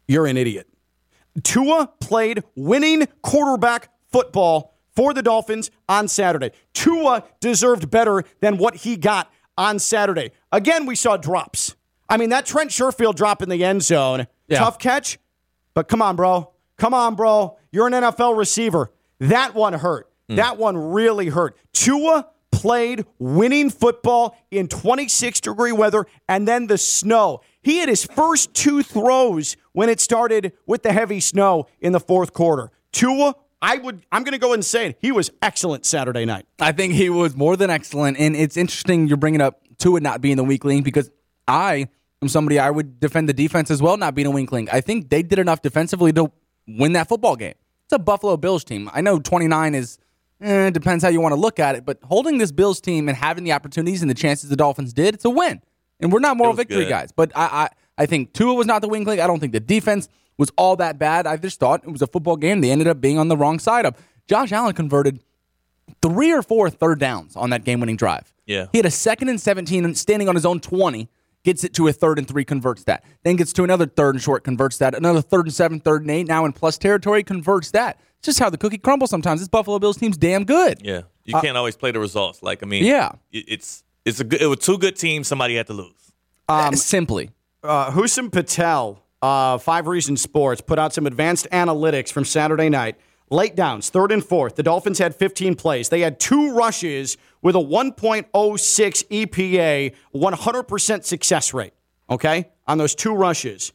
you're an idiot. Tua played winning quarterback football for the Dolphins on Saturday. Tua deserved better than what he got on Saturday. Again, we saw drops. I mean, that Trent Sherfield drop in the end zone, Yeah. tough catch, but come on, bro. Come on, bro. You're an NFL receiver. That one hurt. Hmm. That one really hurt. Tua played winning football in 26 degree weather and then the snow. He had his first two throws when it started with the heavy snow in the fourth quarter. Tua, I would I'm going to go and say it. He was excellent Saturday night. I think he was more than excellent. And it's interesting you're bringing up Tua not being the weak link because I am somebody I would defend the defense as well, not being a weak link. I think they did enough defensively to win that football game. It's a Buffalo Bills team. I know 29 is eh, depends how you want to look at it. But holding this Bills team and having the opportunities and the chances the Dolphins did, it's a win. And we're not moral victory good. guys. But I, I, I think Tua was not the wing link. I don't think the defense was all that bad. I just thought it was a football game. They ended up being on the wrong side of. Josh Allen converted three or four third downs on that game winning drive. Yeah. He had a second and 17 and standing on his own 20, gets it to a third and three, converts that. Then gets to another third and short, converts that. Another third and seven, third and eight, now in plus territory, converts that. It's just how the cookie crumbles sometimes. This Buffalo Bills team's damn good. Yeah, you can't always play the results. Like I mean, Uh, Yeah. it's it's a good. It was two good teams. Somebody had to lose. Um, Simply. uh, Husam Patel, uh, Five Reasons Sports, put out some advanced analytics from Saturday night. Late downs, third and fourth. The Dolphins had 15 plays. They had two rushes with a 1.06 EPA, 100% success rate, okay, on those two rushes.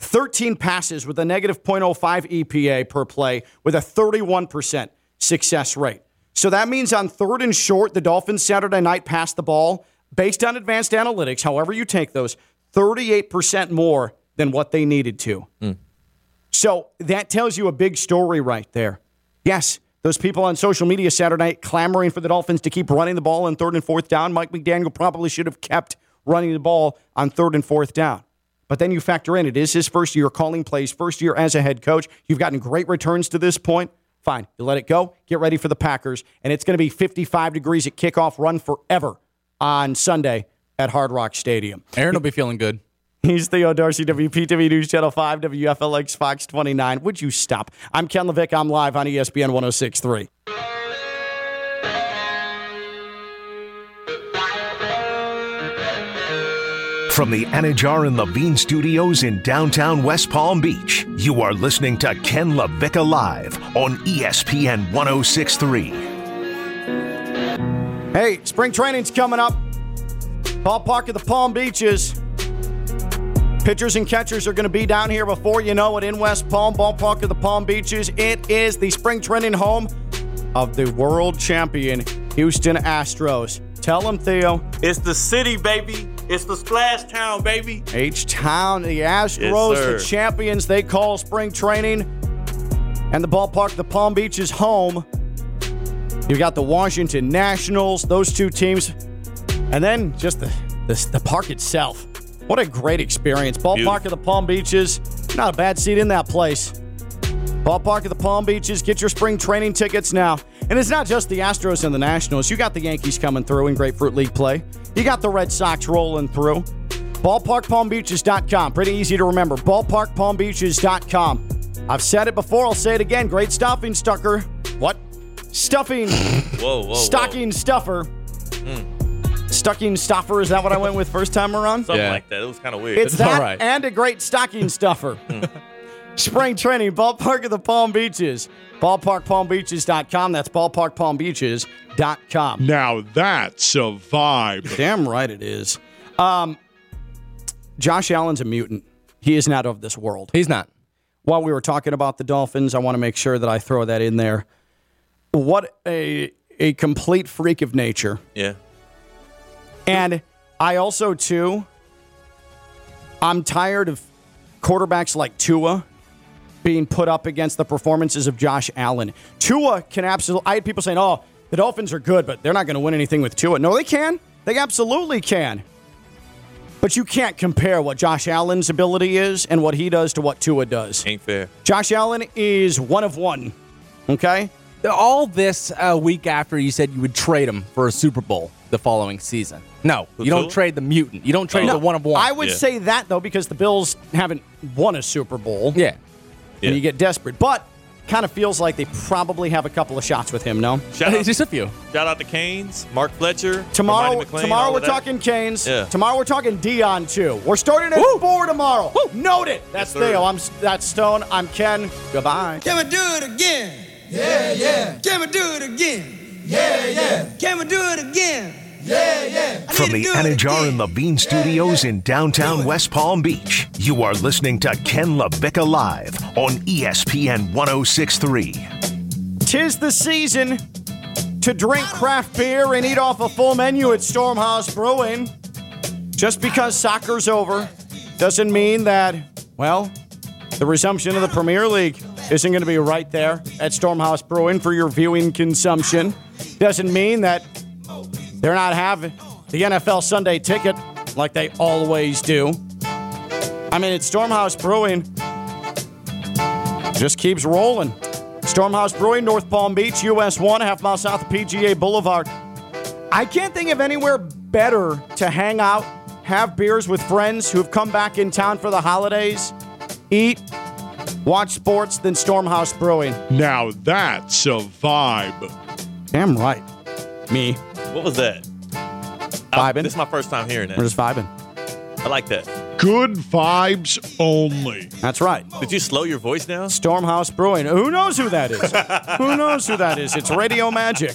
13 passes with a negative 0.05 EPA per play with a 31% success rate. So that means on third and short, the Dolphins Saturday night passed the ball based on advanced analytics, however you take those, 38% more than what they needed to. Hmm. So that tells you a big story right there. Yes, those people on social media Saturday night clamoring for the Dolphins to keep running the ball on third and fourth down. Mike McDaniel probably should have kept running the ball on third and fourth down. But then you factor in it is his first year calling plays, first year as a head coach. You've gotten great returns to this point. Fine, you let it go. Get ready for the Packers, and it's going to be 55 degrees at kickoff. Run forever on Sunday at Hard Rock Stadium. Aaron will be feeling good. He's Theo Dorsey, WPTV News Channel 5, WFLX Fox 29. Would you stop? I'm Ken LaVicka. I'm live on ESPN 1063. From the Anidjar and Levine studios in downtown West Palm Beach, you are listening to Ken LaVicka Live on ESPN 1063. Hey, spring training's coming up. Ballpark of the Palm Beaches. Pitchers and catchers are going to be down here before you know it in West Palm, Ballpark of the Palm Beaches. It is the spring training home of the world champion Houston Astros. Tell them, Theo. It's the city, baby. It's the splash town, baby. H Town, the Astros, sir. the champions they call spring training. And the ballpark, the Palm Beaches home. You've got the Washington Nationals, those two teams. And then just the, the, the park itself. What a great experience. Ballpark of the Palm Beaches. Not a bad seat in that place. Ballpark of the Palm Beaches. Get your spring training tickets now. And it's not just the Astros and the Nationals. You got the Yankees coming through in Grapefruit League play. You got the Red Sox rolling through. BallparkPalmBeaches.com. Pretty easy to remember. BallparkPalmBeaches.com. I've said it before. I'll say it again. Great stuffing stucker. What? Stuffing. Whoa, whoa, stocking stuffer. Hmm. Stocking stuffer. Is that what I went with first time around? Something Yeah. like that. It was kind of weird. It's that and a great stocking stuffer. Spring training, Ballpark of the Palm Beaches. BallparkPalmBeaches.com. That's BallparkPalmBeaches.com. Now that's a vibe. Damn right it is. Um, Josh Allen's a mutant. He is not of this world. He's not. While we were talking about the Dolphins, I want to make sure that I throw that in there. What a a complete freak of nature. yeah. And I also, too, I'm tired of quarterbacks like Tua being put up against the performances of Josh Allen. Tua can absolutely, I had people saying, oh, the Dolphins are good, but they're not going to win anything with Tua. No, they can. They absolutely can. But you can't compare what Josh Allen's ability is and what he does to what Tua does. Ain't fair. Josh Allen is one of one. Okay? All this a week after you said you would trade him for a Super Bowl the following season. No, Who, you don't Tua? trade the mutant. You don't trade oh. the one of one. I would Yeah. say that, though, because the Bills haven't won a Super Bowl. yeah. Yeah. and you get desperate. But kind of feels like they probably have a couple of shots with him. No, Shout uh, out, Just a few. shout out to Canes, Mark Fletcher, tomorrow. Hermione McLean, tomorrow we're talking Canes. Yeah. Tomorrow we're talking Dion too. We're starting at four tomorrow. Note it. That's Yes. Theo. I'm that's Stone. I'm Ken. Goodbye. Can we do it again? Yeah, yeah. Can we do it again? Yeah, yeah. Can we do it again? Yeah, yeah. I From need the to do it Anidjar again. and Levine studios in downtown West Palm Beach, you are listening to Ken LaVicka Live on ESPN 1063. Tis the season to drink craft beer and eat off a full menu at Stormhouse Brewing. Just because soccer's over doesn't mean that, well, the resumption of the Premier League isn't going to be right there at Stormhouse Brewing for your viewing consumption. Doesn't mean that they're not having the NFL Sunday ticket like they always do. I mean, it's Stormhouse Brewing. Just keeps rolling. Stormhouse Brewing, North Palm Beach, US 1, half mile south of PGA Boulevard. I can't think of anywhere better to hang out, have beers with friends who've come back in town for the holidays, eat, watch sports then Stormhouse Brewing. Now that's a vibe. Damn right. Me. What was that? Vibing. This is my first time hearing that. We're just vibing. I like that. Good vibes only. That's right. Did you slow your voice down? Stormhouse Brewing. Who knows who that is? who knows who that is? It's radio magic.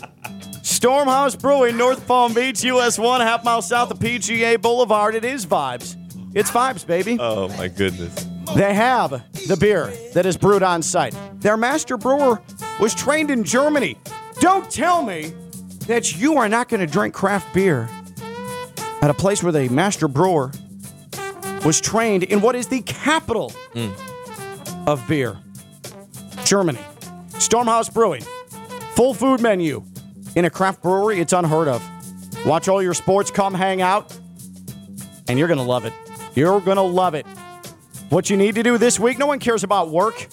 Stormhouse Brewing, North Palm Beach, US 1, half mile south of PGA Boulevard. It is vibes. It's vibes, baby. Oh my goodness. They have the beer that is brewed on site. Their master brewer was trained in Germany. Don't tell me that you are not going to drink craft beer at a place where the master brewer was trained in what is the capital hmm. of beer Germany. Stormhouse Brewing. Full food menu. In a craft brewery, it's unheard of. Watch all your sports, come hang out, and you're going to love it. You're going to love it. What you need to do this week, no one cares about work.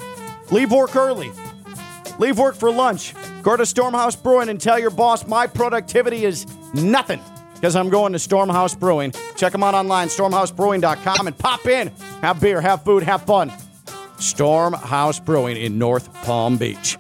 Leave work early. Leave work for lunch. Go to Stormhouse Brewing and tell your boss my productivity is nothing because I'm going to Stormhouse Brewing. Check them out online, stormhousebrewing.com, and pop in. Have beer, have food, have fun. Stormhouse Brewing in North Palm Beach.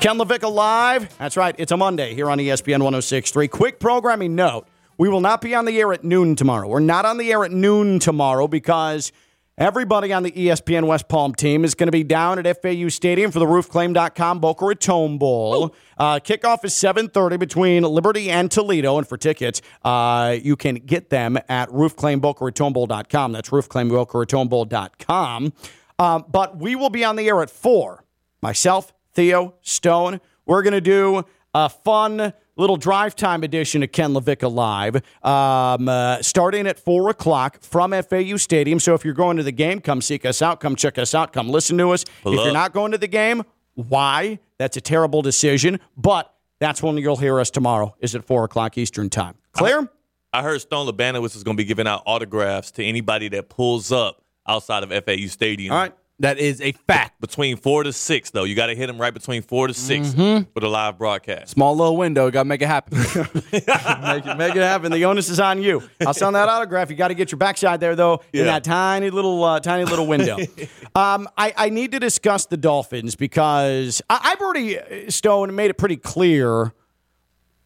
Ken LaVicka Live. That's right, it's a Monday here on ESPN 1063. Quick programming note we will not be on the air at noon tomorrow. We're not on the air at noon tomorrow because everybody on the ESPN West Palm team is going to be down at FAU Stadium for the roofclaim.com Boca Raton Bowl. Uh, kickoff is 7.30 between Liberty and Toledo. And for tickets, uh, you can get them at roofclaimboca-raton-bowl.com. That's roofclaimboca-raton-bowl.com. Um, but we will be on the air at 4. Myself, Theo, Stone. We're going to do a fun little drive time edition of Ken LaVicka Live, um, uh, starting at 4 o'clock from FAU Stadium. So if you're going to the game, come seek us out, come check us out, come listen to us. Pull if you're not going to the game, why? That's a terrible decision, but that's when you'll hear us tomorrow, is at 4 o'clock Eastern Time. Clear? I heard Stone Labanowitz is going to be giving out autographs to anybody that pulls up outside of FAU Stadium. All right. That is a fact. Between four to six, though, you got to hit them right between four to 6 Mm-hmm. for the live broadcast. Small little window. Got to make it happen. make, it, make it happen. The onus is on you. I'll send that autograph. You got to get your backside there, though, in that tiny little, uh, tiny little window. um, I, I need to discuss the Dolphins because I, I've already uh, Stone made it pretty clear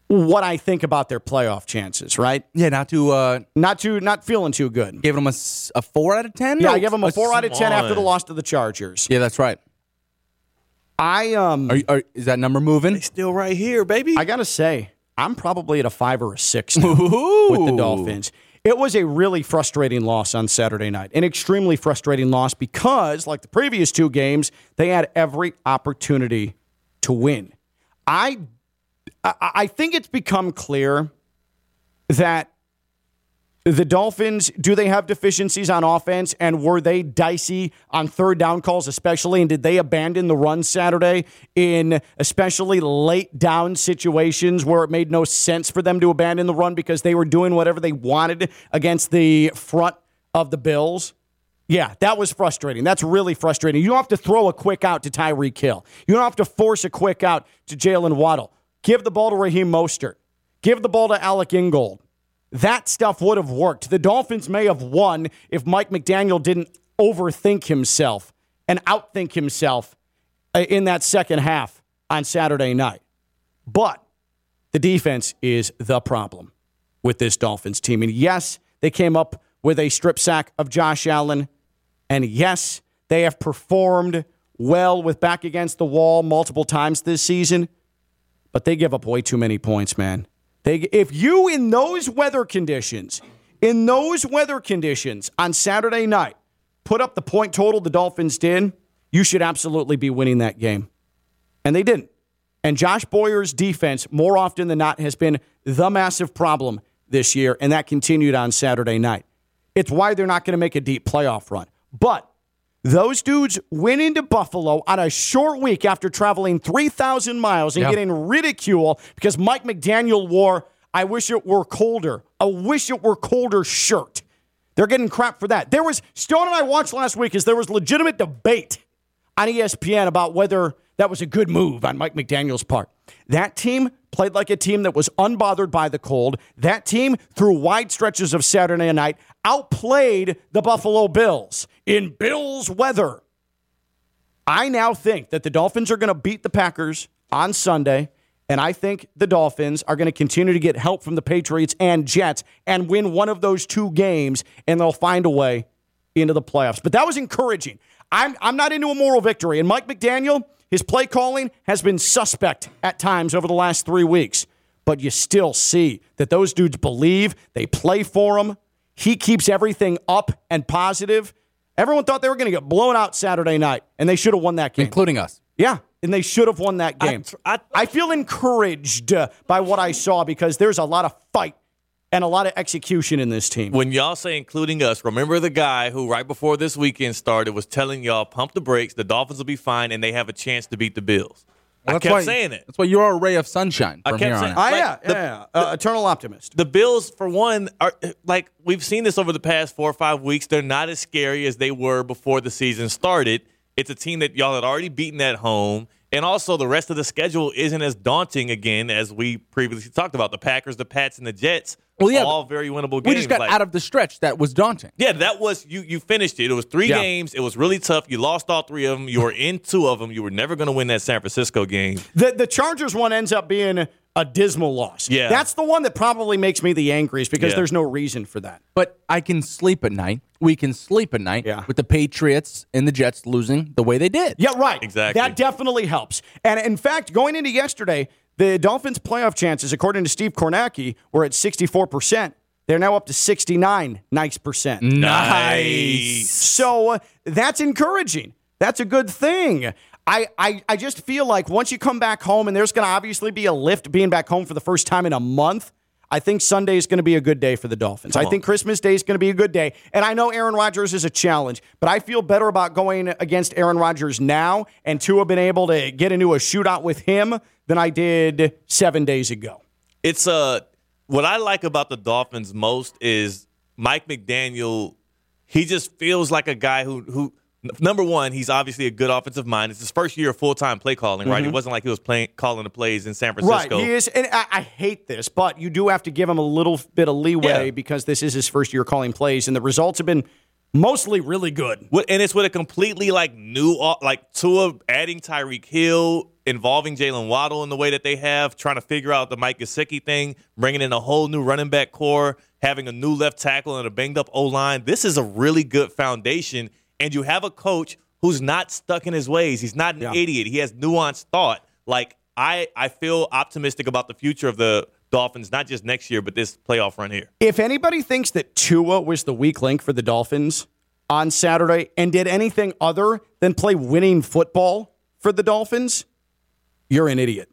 what I think about their playoff chances. Right? yeah, not to uh, Not too, not feeling too good. give them a four out of ten. Yeah, No, I give them a four out of ten after the loss to the Chargers. Yeah, that's right. I um, Are, you- are, is that number moving? Still right here, baby. I gotta say, I'm probably at a five or a six now with the Dolphins. It was a really frustrating loss on Saturday night, an extremely frustrating loss because, like the previous two games, they had every opportunity to win. I, I, I think it's become clear that the Dolphins, do they have deficiencies on offense? And were they dicey on third down calls, especially? And did they abandon the run Saturday in especially late down situations where it made no sense for them to abandon the run because they were doing whatever they wanted against the front of the Bills? Yeah, that was frustrating. That's really frustrating. You don't have to throw a quick out to Tyreek Hill. You don't have to force a quick out to Jaylen Waddle. Give the ball to Raheem Mostert. Give the ball to Alec Ingold. That stuff would have worked. The Dolphins may have won if Mike McDaniel didn't overthink himself and outthink himself uh, in that second half on Saturday night. But the defense is the problem with this Dolphins team. And yes, they came up with a strip sack of Josh Allen. And yes, they have performed well with back against the wall multiple times this season. But they give up way too many points, man. They, if you in those weather conditions, in those weather conditions on Saturday night, put up the point total the Dolphins did, you should absolutely be winning that game. And they didn't. And Josh Boyer's defense, more often than not, has been the massive problem this year, and that continued on Saturday night. It's why they're not going to make a deep playoff run. But Those dudes went into Buffalo on a short week after traveling 3,000 miles and Yeah. getting ridicule because Mike McDaniel wore, I wish it were colder, a wish it were colder shirt. They're getting crap for that. There was, Stone and I watched last week, is there was legitimate debate on ESPN about whether that was a good move on Mike McDaniel's part. That team played like a team that was unbothered by the cold. That team, through wide stretches of Saturday night, outplayed the Buffalo Bills in Bills weather. I now think that the Dolphins are going to beat the Packers on Sunday, and I think the Dolphins are going to continue to get help from the Patriots and Jets and win one of those two games, and they'll find a way into the playoffs. But that was encouraging. I'm, I'm not into a moral victory, and Mike McDaniel, his play calling has been suspect at times over the last three weeks, but you still see that those dudes believe, they play for him. He keeps everything up and positive. Everyone thought they were going to get blown out Saturday night, and they should have won that game. including us. Yeah, and they should have won that game. I, feel encouraged uh, by what I saw because there's a lot of fight and a lot of execution in this team. When y'all say including us, remember the guy who right before this weekend started was telling y'all pump the brakes, the Dolphins will be fine, and they have a chance to beat the Bills. I That's kept why, saying it. That's why you're a ray of sunshine. I from kept here on saying- out. Ah, Like, yeah, the- yeah, yeah. Uh, eternal optimist. The Bills, for one, are like we've seen this over the past four or five weeks. They're not as scary as they were before the season started. It's a team that y'all had already beaten at home. And also, the rest of the schedule isn't as daunting again as we previously talked about. The Packers, the Pats, and the Jets, Well, yeah, all very winnable games. We just got Like- out of the stretch that was daunting. Yeah, that was you. You finished it. It was three Yeah. games. It was really tough. You lost all three of them. You were in two of them. You were never going to win that San Francisco game. The, the Chargers one ends up being a dismal loss. Yeah. That's the one that probably makes me the angriest because Yeah. there's no reason for that. But I can sleep at night. We can sleep at night Yeah. with the Patriots and the Jets losing the way they did. Yeah, right. Exactly. That definitely helps. And in fact, going into yesterday, the Dolphins' playoff chances, according to Steve Kornacki, were at 64%. They're now up to 69 nice percent. Nice. So uh, that's encouraging. That's a good thing. I, I, I just feel like once you come back home, and there's going to obviously be a lift being back home for the first time in a month, I think Sunday is going to be a good day for the Dolphins. I think Christmas Day is going to be a good day. And I know Aaron Rodgers is a challenge, but I feel better about going against Aaron Rodgers now and to have been able to get into a shootout with him than I did seven days ago. It's uh what I like about the Dolphins most is Mike McDaniel. He just feels like a guy who who number one, he's obviously a good offensive mind. It's his first year of full time play calling, right? It wasn't like he was playing calling the plays in San Mm-hmm. Right, Francisco. he is, and I, I hate this, but you do have to give him a little bit of leeway Yeah. because this is his first year calling plays, and the results have been mostly really good. And it's with a completely like new, like Tua adding Tyreek Hill, involving Jaylen Waddle in the way that they have, trying to figure out the Mike Gesicki thing, bringing in a whole new running back core, having a new left tackle and a banged up O line. This is a really good foundation, and you have a coach who's not stuck in his ways. He's not an Yeah. idiot. He has nuanced thought. Like I, I feel optimistic about the future of the Dolphins, not just next year, but this playoff run here. If anybody thinks that Tua was the weak link for the Dolphins on Saturday and did anything other than play winning football for the Dolphins, you're an idiot.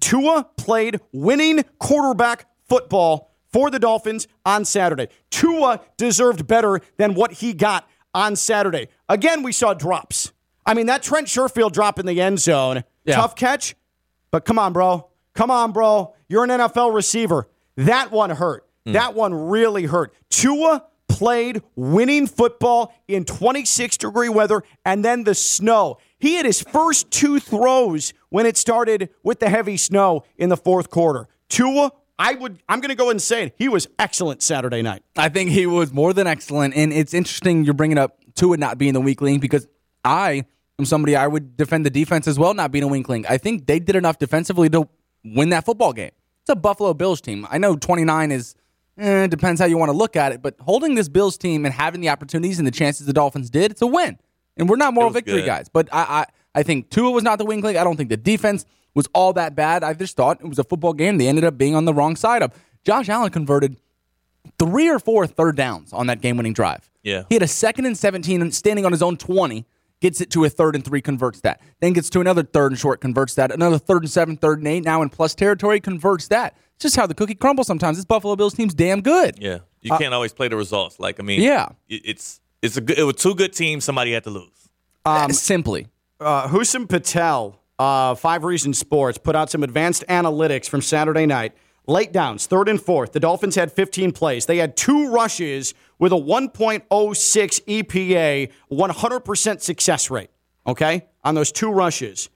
Tua played winning quarterback football for the Dolphins on Saturday. Tua deserved better than what he got on Saturday. Again, we saw drops. I mean, that Trent Sherfield drop in the end zone, Yeah. tough catch, but come on, bro. Come on, bro. You're an NFL receiver. That one hurt. Hmm. That one really hurt. Tua played winning football in 26 degree weather and then the snow. He had his first two throws when it started with the heavy snow in the fourth quarter. Tua, I would I'm going to go and say it. He was excellent Saturday night. I think he was more than excellent. And it's interesting you're bringing up Tua not being the weak link because I am somebody I would defend the defense as well, not being a weak link. I think they did enough defensively to win that football game. It's a Buffalo Bills team. I know 29 is, eh, depends how you want to look at it, but holding this Bills team and having the opportunities and the chances the Dolphins did, it's a win. And we're not moral victory good. guys. But I, I, I think Tua was not the weak link. I don't think the defense was all that bad. I just thought it was a football game. They ended up being on the wrong side of. Josh Allen converted three or four third downs on that game winning drive. Yeah. He had a second and 17 and standing on his own 20, gets it to a third and three, converts that. Then gets to another third and short, converts that. Another third and seven, third and eight, now in plus territory, converts that. It's just how the cookie crumbles sometimes. This Buffalo Bills team's damn good. Yeah, you can't always play the results. Like I mean, yeah. it- it's It's a good. It was two good teams. Somebody had to lose. Um, Simply. uh, Husam Patel, uh, Five Reasons Sports, put out some advanced analytics from Saturday night. Late downs, third and fourth. The Dolphins had 15 plays. They had two rushes with a 1.06 EPA, 100% success rate, okay, on those two rushes.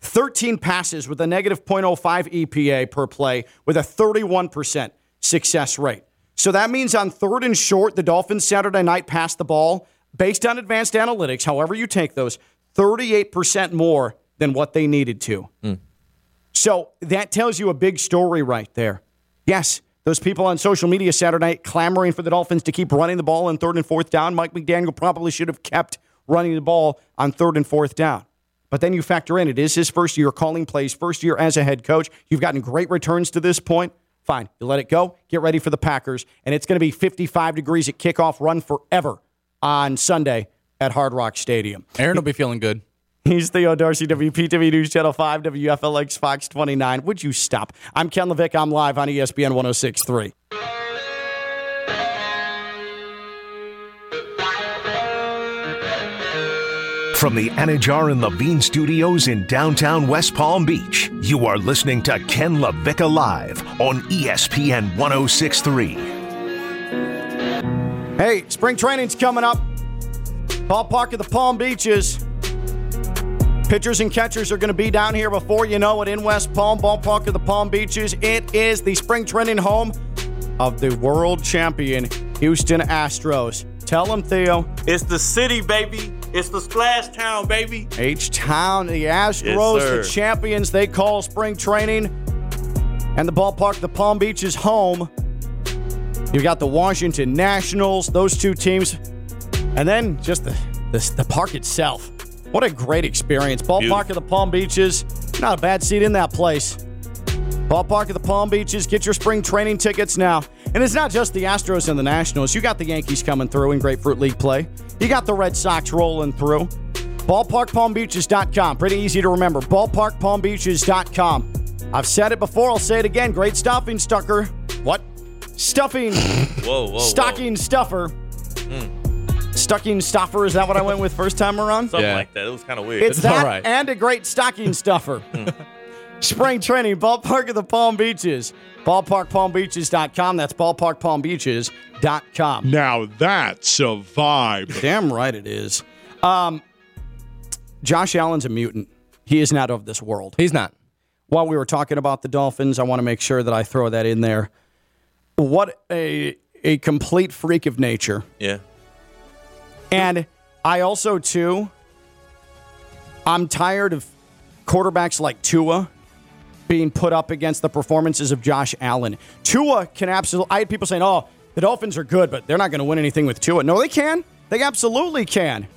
13 passes with a negative 0.05 EPA per play with a 31% success rate. So that means on third and short, the Dolphins Saturday night passed the ball based on advanced analytics, however you take those, 38% more than what they needed to. Mm. So that tells you a big story right there. Yes, those people on social media Saturday night clamoring for the Dolphins to keep running the ball on third and fourth down. Mike McDaniel probably should have kept running the ball on third and fourth down. But then you factor in it is his first year calling plays, first year as a head coach. You've gotten great returns to this point. Fine, you let it go. Get ready for the Packers, and it's going to be 55 degrees at kickoff. Run forever on Sunday at Hard Rock Stadium. Aaron will be feeling good. He's Theo Dorsey, WPTV News Channel 5, WFLX Fox 29. Would you stop? I'm Ken LaVicka. I'm live on ESPN 1063. From the Anidjar and Levine Studios in downtown West Palm Beach, you are listening to Ken LaVicka Live on ESPN 1063. Hey, spring training's coming up. Ballpark of the Palm Beaches. Pitchers and catchers are going to be down here before you know it in West Palm, Ballpark of the Palm Beaches. It is the spring training home of the world champion Houston Astros. Tell them, Theo. It's the city, baby. It's the splash town, baby. H Town, the Astros, sir. the champions they call spring training. And the ballpark, the Palm Beaches home. You've got the Washington Nationals, those two teams. And then just the, the, the park itself. What a great experience. Ballpark Beautiful. of the Palm Beaches. Not a bad seat in that place. Ballpark of the Palm Beaches. Get your spring training tickets now. And it's not just the Astros and the Nationals. You got the Yankees coming through in Grapefruit League play. You got the Red Sox rolling through. BallparkPalmBeaches.com. Pretty easy to remember. BallparkPalmBeaches.com. I've said it before. I'll say it again. Great stuffing stucker. What? Stuffing. Whoa, whoa, Stocking stuffer. Hmm. Stocking stuffer. Is that what I went with first time around? Something like that. It was kind of weird. It's that and a great stocking stuffer. Spring training, Ballpark of the Palm Beaches. BallparkPalmBeaches.com. That's BallparkPalmBeaches.com. Now that's a vibe. Damn right it is. Um, Josh Allen's a mutant. He is not of this world. He's not. While we were talking about the Dolphins, I want to make sure that I throw that in there. What a a complete freak of nature. yeah. And I also, too, I'm tired of quarterbacks like Tua being put up against the performances of Josh Allen. Tua can absolutely, I had people saying, oh, the Dolphins are good, but they're not going to win anything with Tua. No, they can. They absolutely can.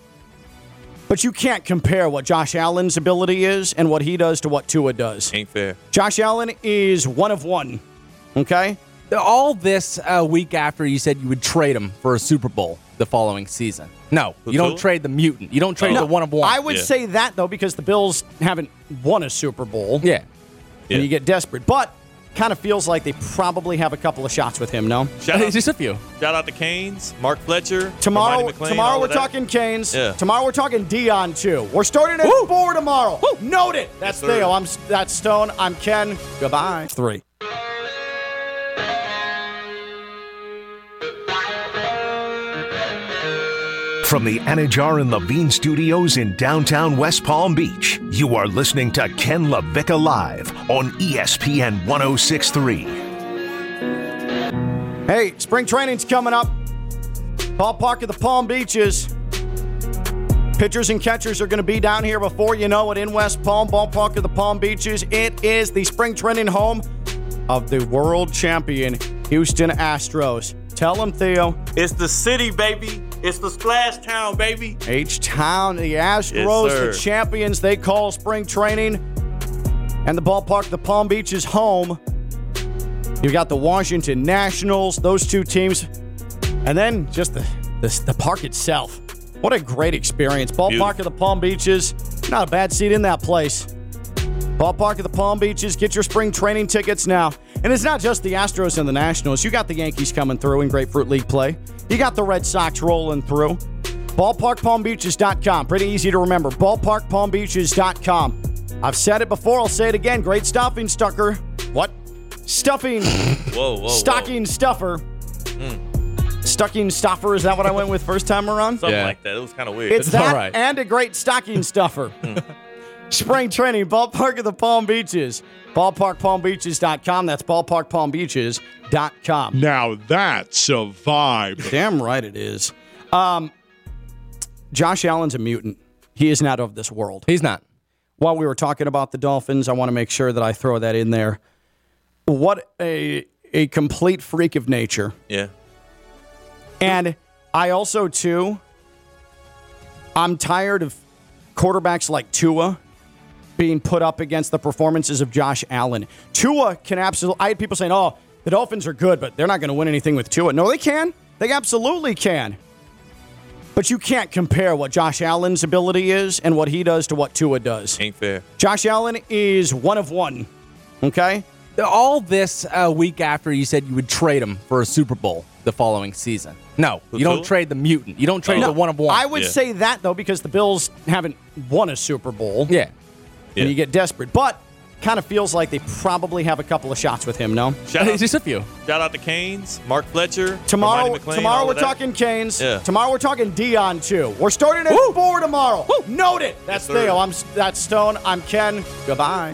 But you can't compare what Josh Allen's ability is and what he does to what Tua does. Ain't fair. Josh Allen is one of one. Okay? All this a week after you said you would trade him for a Super Bowl the following season. No, Who, you don't Tua? trade the mutant. You don't trade No, the one of one. I would Yeah. say that, though, because the Bills haven't won a Super Bowl. yeah. Yeah. and you get desperate. But kind of feels like they probably have a couple of shots with him. No, Shout out, Just a few. shout out to Canes, Mark Fletcher, tomorrow. Hermione McLean, tomorrow we're talking Canes. Yeah. Tomorrow we're talking Dion too. We're starting at four tomorrow. Note it. That's Yes. Theo. I'm that's Stone. I'm Ken. Goodbye. Three. From the Anidjar and Levine Studios in downtown West Palm Beach, you are listening to Ken LaVicka Live on ESPN 1063. Hey, spring training's coming up. Ballpark of the Palm Beaches. Pitchers and catchers are going to be down here before you know it in West Palm, Ballpark of the Palm Beaches. It is the spring training home of the world champion Houston Astros. Tell them, Theo. It's the city, baby. It's the splash town, baby. H Town, the Astros, sir. the champions they call spring training. And the ballpark, the Palm Beach is home. You've got the Washington Nationals, those two teams. And then just the, the, the park itself. What a great experience. Ballpark Beautiful. of the Palm Beaches. Not a bad seat in that place. Ballpark of the Palm Beaches. Get your spring training tickets now. And it's not just the Astros and the Nationals. You got the Yankees coming through in Grapefruit League play. You got the Red Sox rolling through. Ballparkpalmbeaches.com. Pretty easy to remember. Ballparkpalmbeaches.com. I've said it before. I'll say it again. Great stuffing stucker. What? Stuffing. Whoa, whoa, Stocking stuffer. Hmm. Stucking stuffer. Is that what I went with first time around? Something like that. It was kind of weird. It's that and a great stocking stuffer. Hmm. Spring training, Ballpark of the Palm Beaches. BallparkPalmBeaches.com. That's BallparkPalmBeaches.com. Now that's a vibe. Damn right it is. Um, Josh Allen's a mutant. He is not of this world. He's not. While we were talking about the Dolphins, I want to make sure that I throw that in there. What a a complete freak of nature. Yeah. And I also too I'm tired of quarterbacks like Tua being put up against the performances of Josh Allen. Tua can absolutely I had people saying, "Oh, the Dolphins are good, but they're not going to win anything with Tua." No, they can. They absolutely can. But you can't compare what Josh Allen's ability is and what he does to what Tua does. Ain't fair. Josh Allen is one of one. Okay? All this a week after you said you would trade him for a Super Bowl the following season. No, you don't trade the mutant. You don't trade No, the one of one. I would say that though because the Bills haven't won a Super Bowl. Yeah. And you get desperate. But kind of feels like they probably have a couple of shots with him, no? Shout out, Just a few. Shout out to Canes, Mark Fletcher, Tomorrow, Hermione McLean, tomorrow we're talking Canes. Yeah. Tomorrow we're talking Dion too. We're starting at four tomorrow. Note it. That's Yes. Theo. I'm that's Stone. I'm Ken. Goodbye.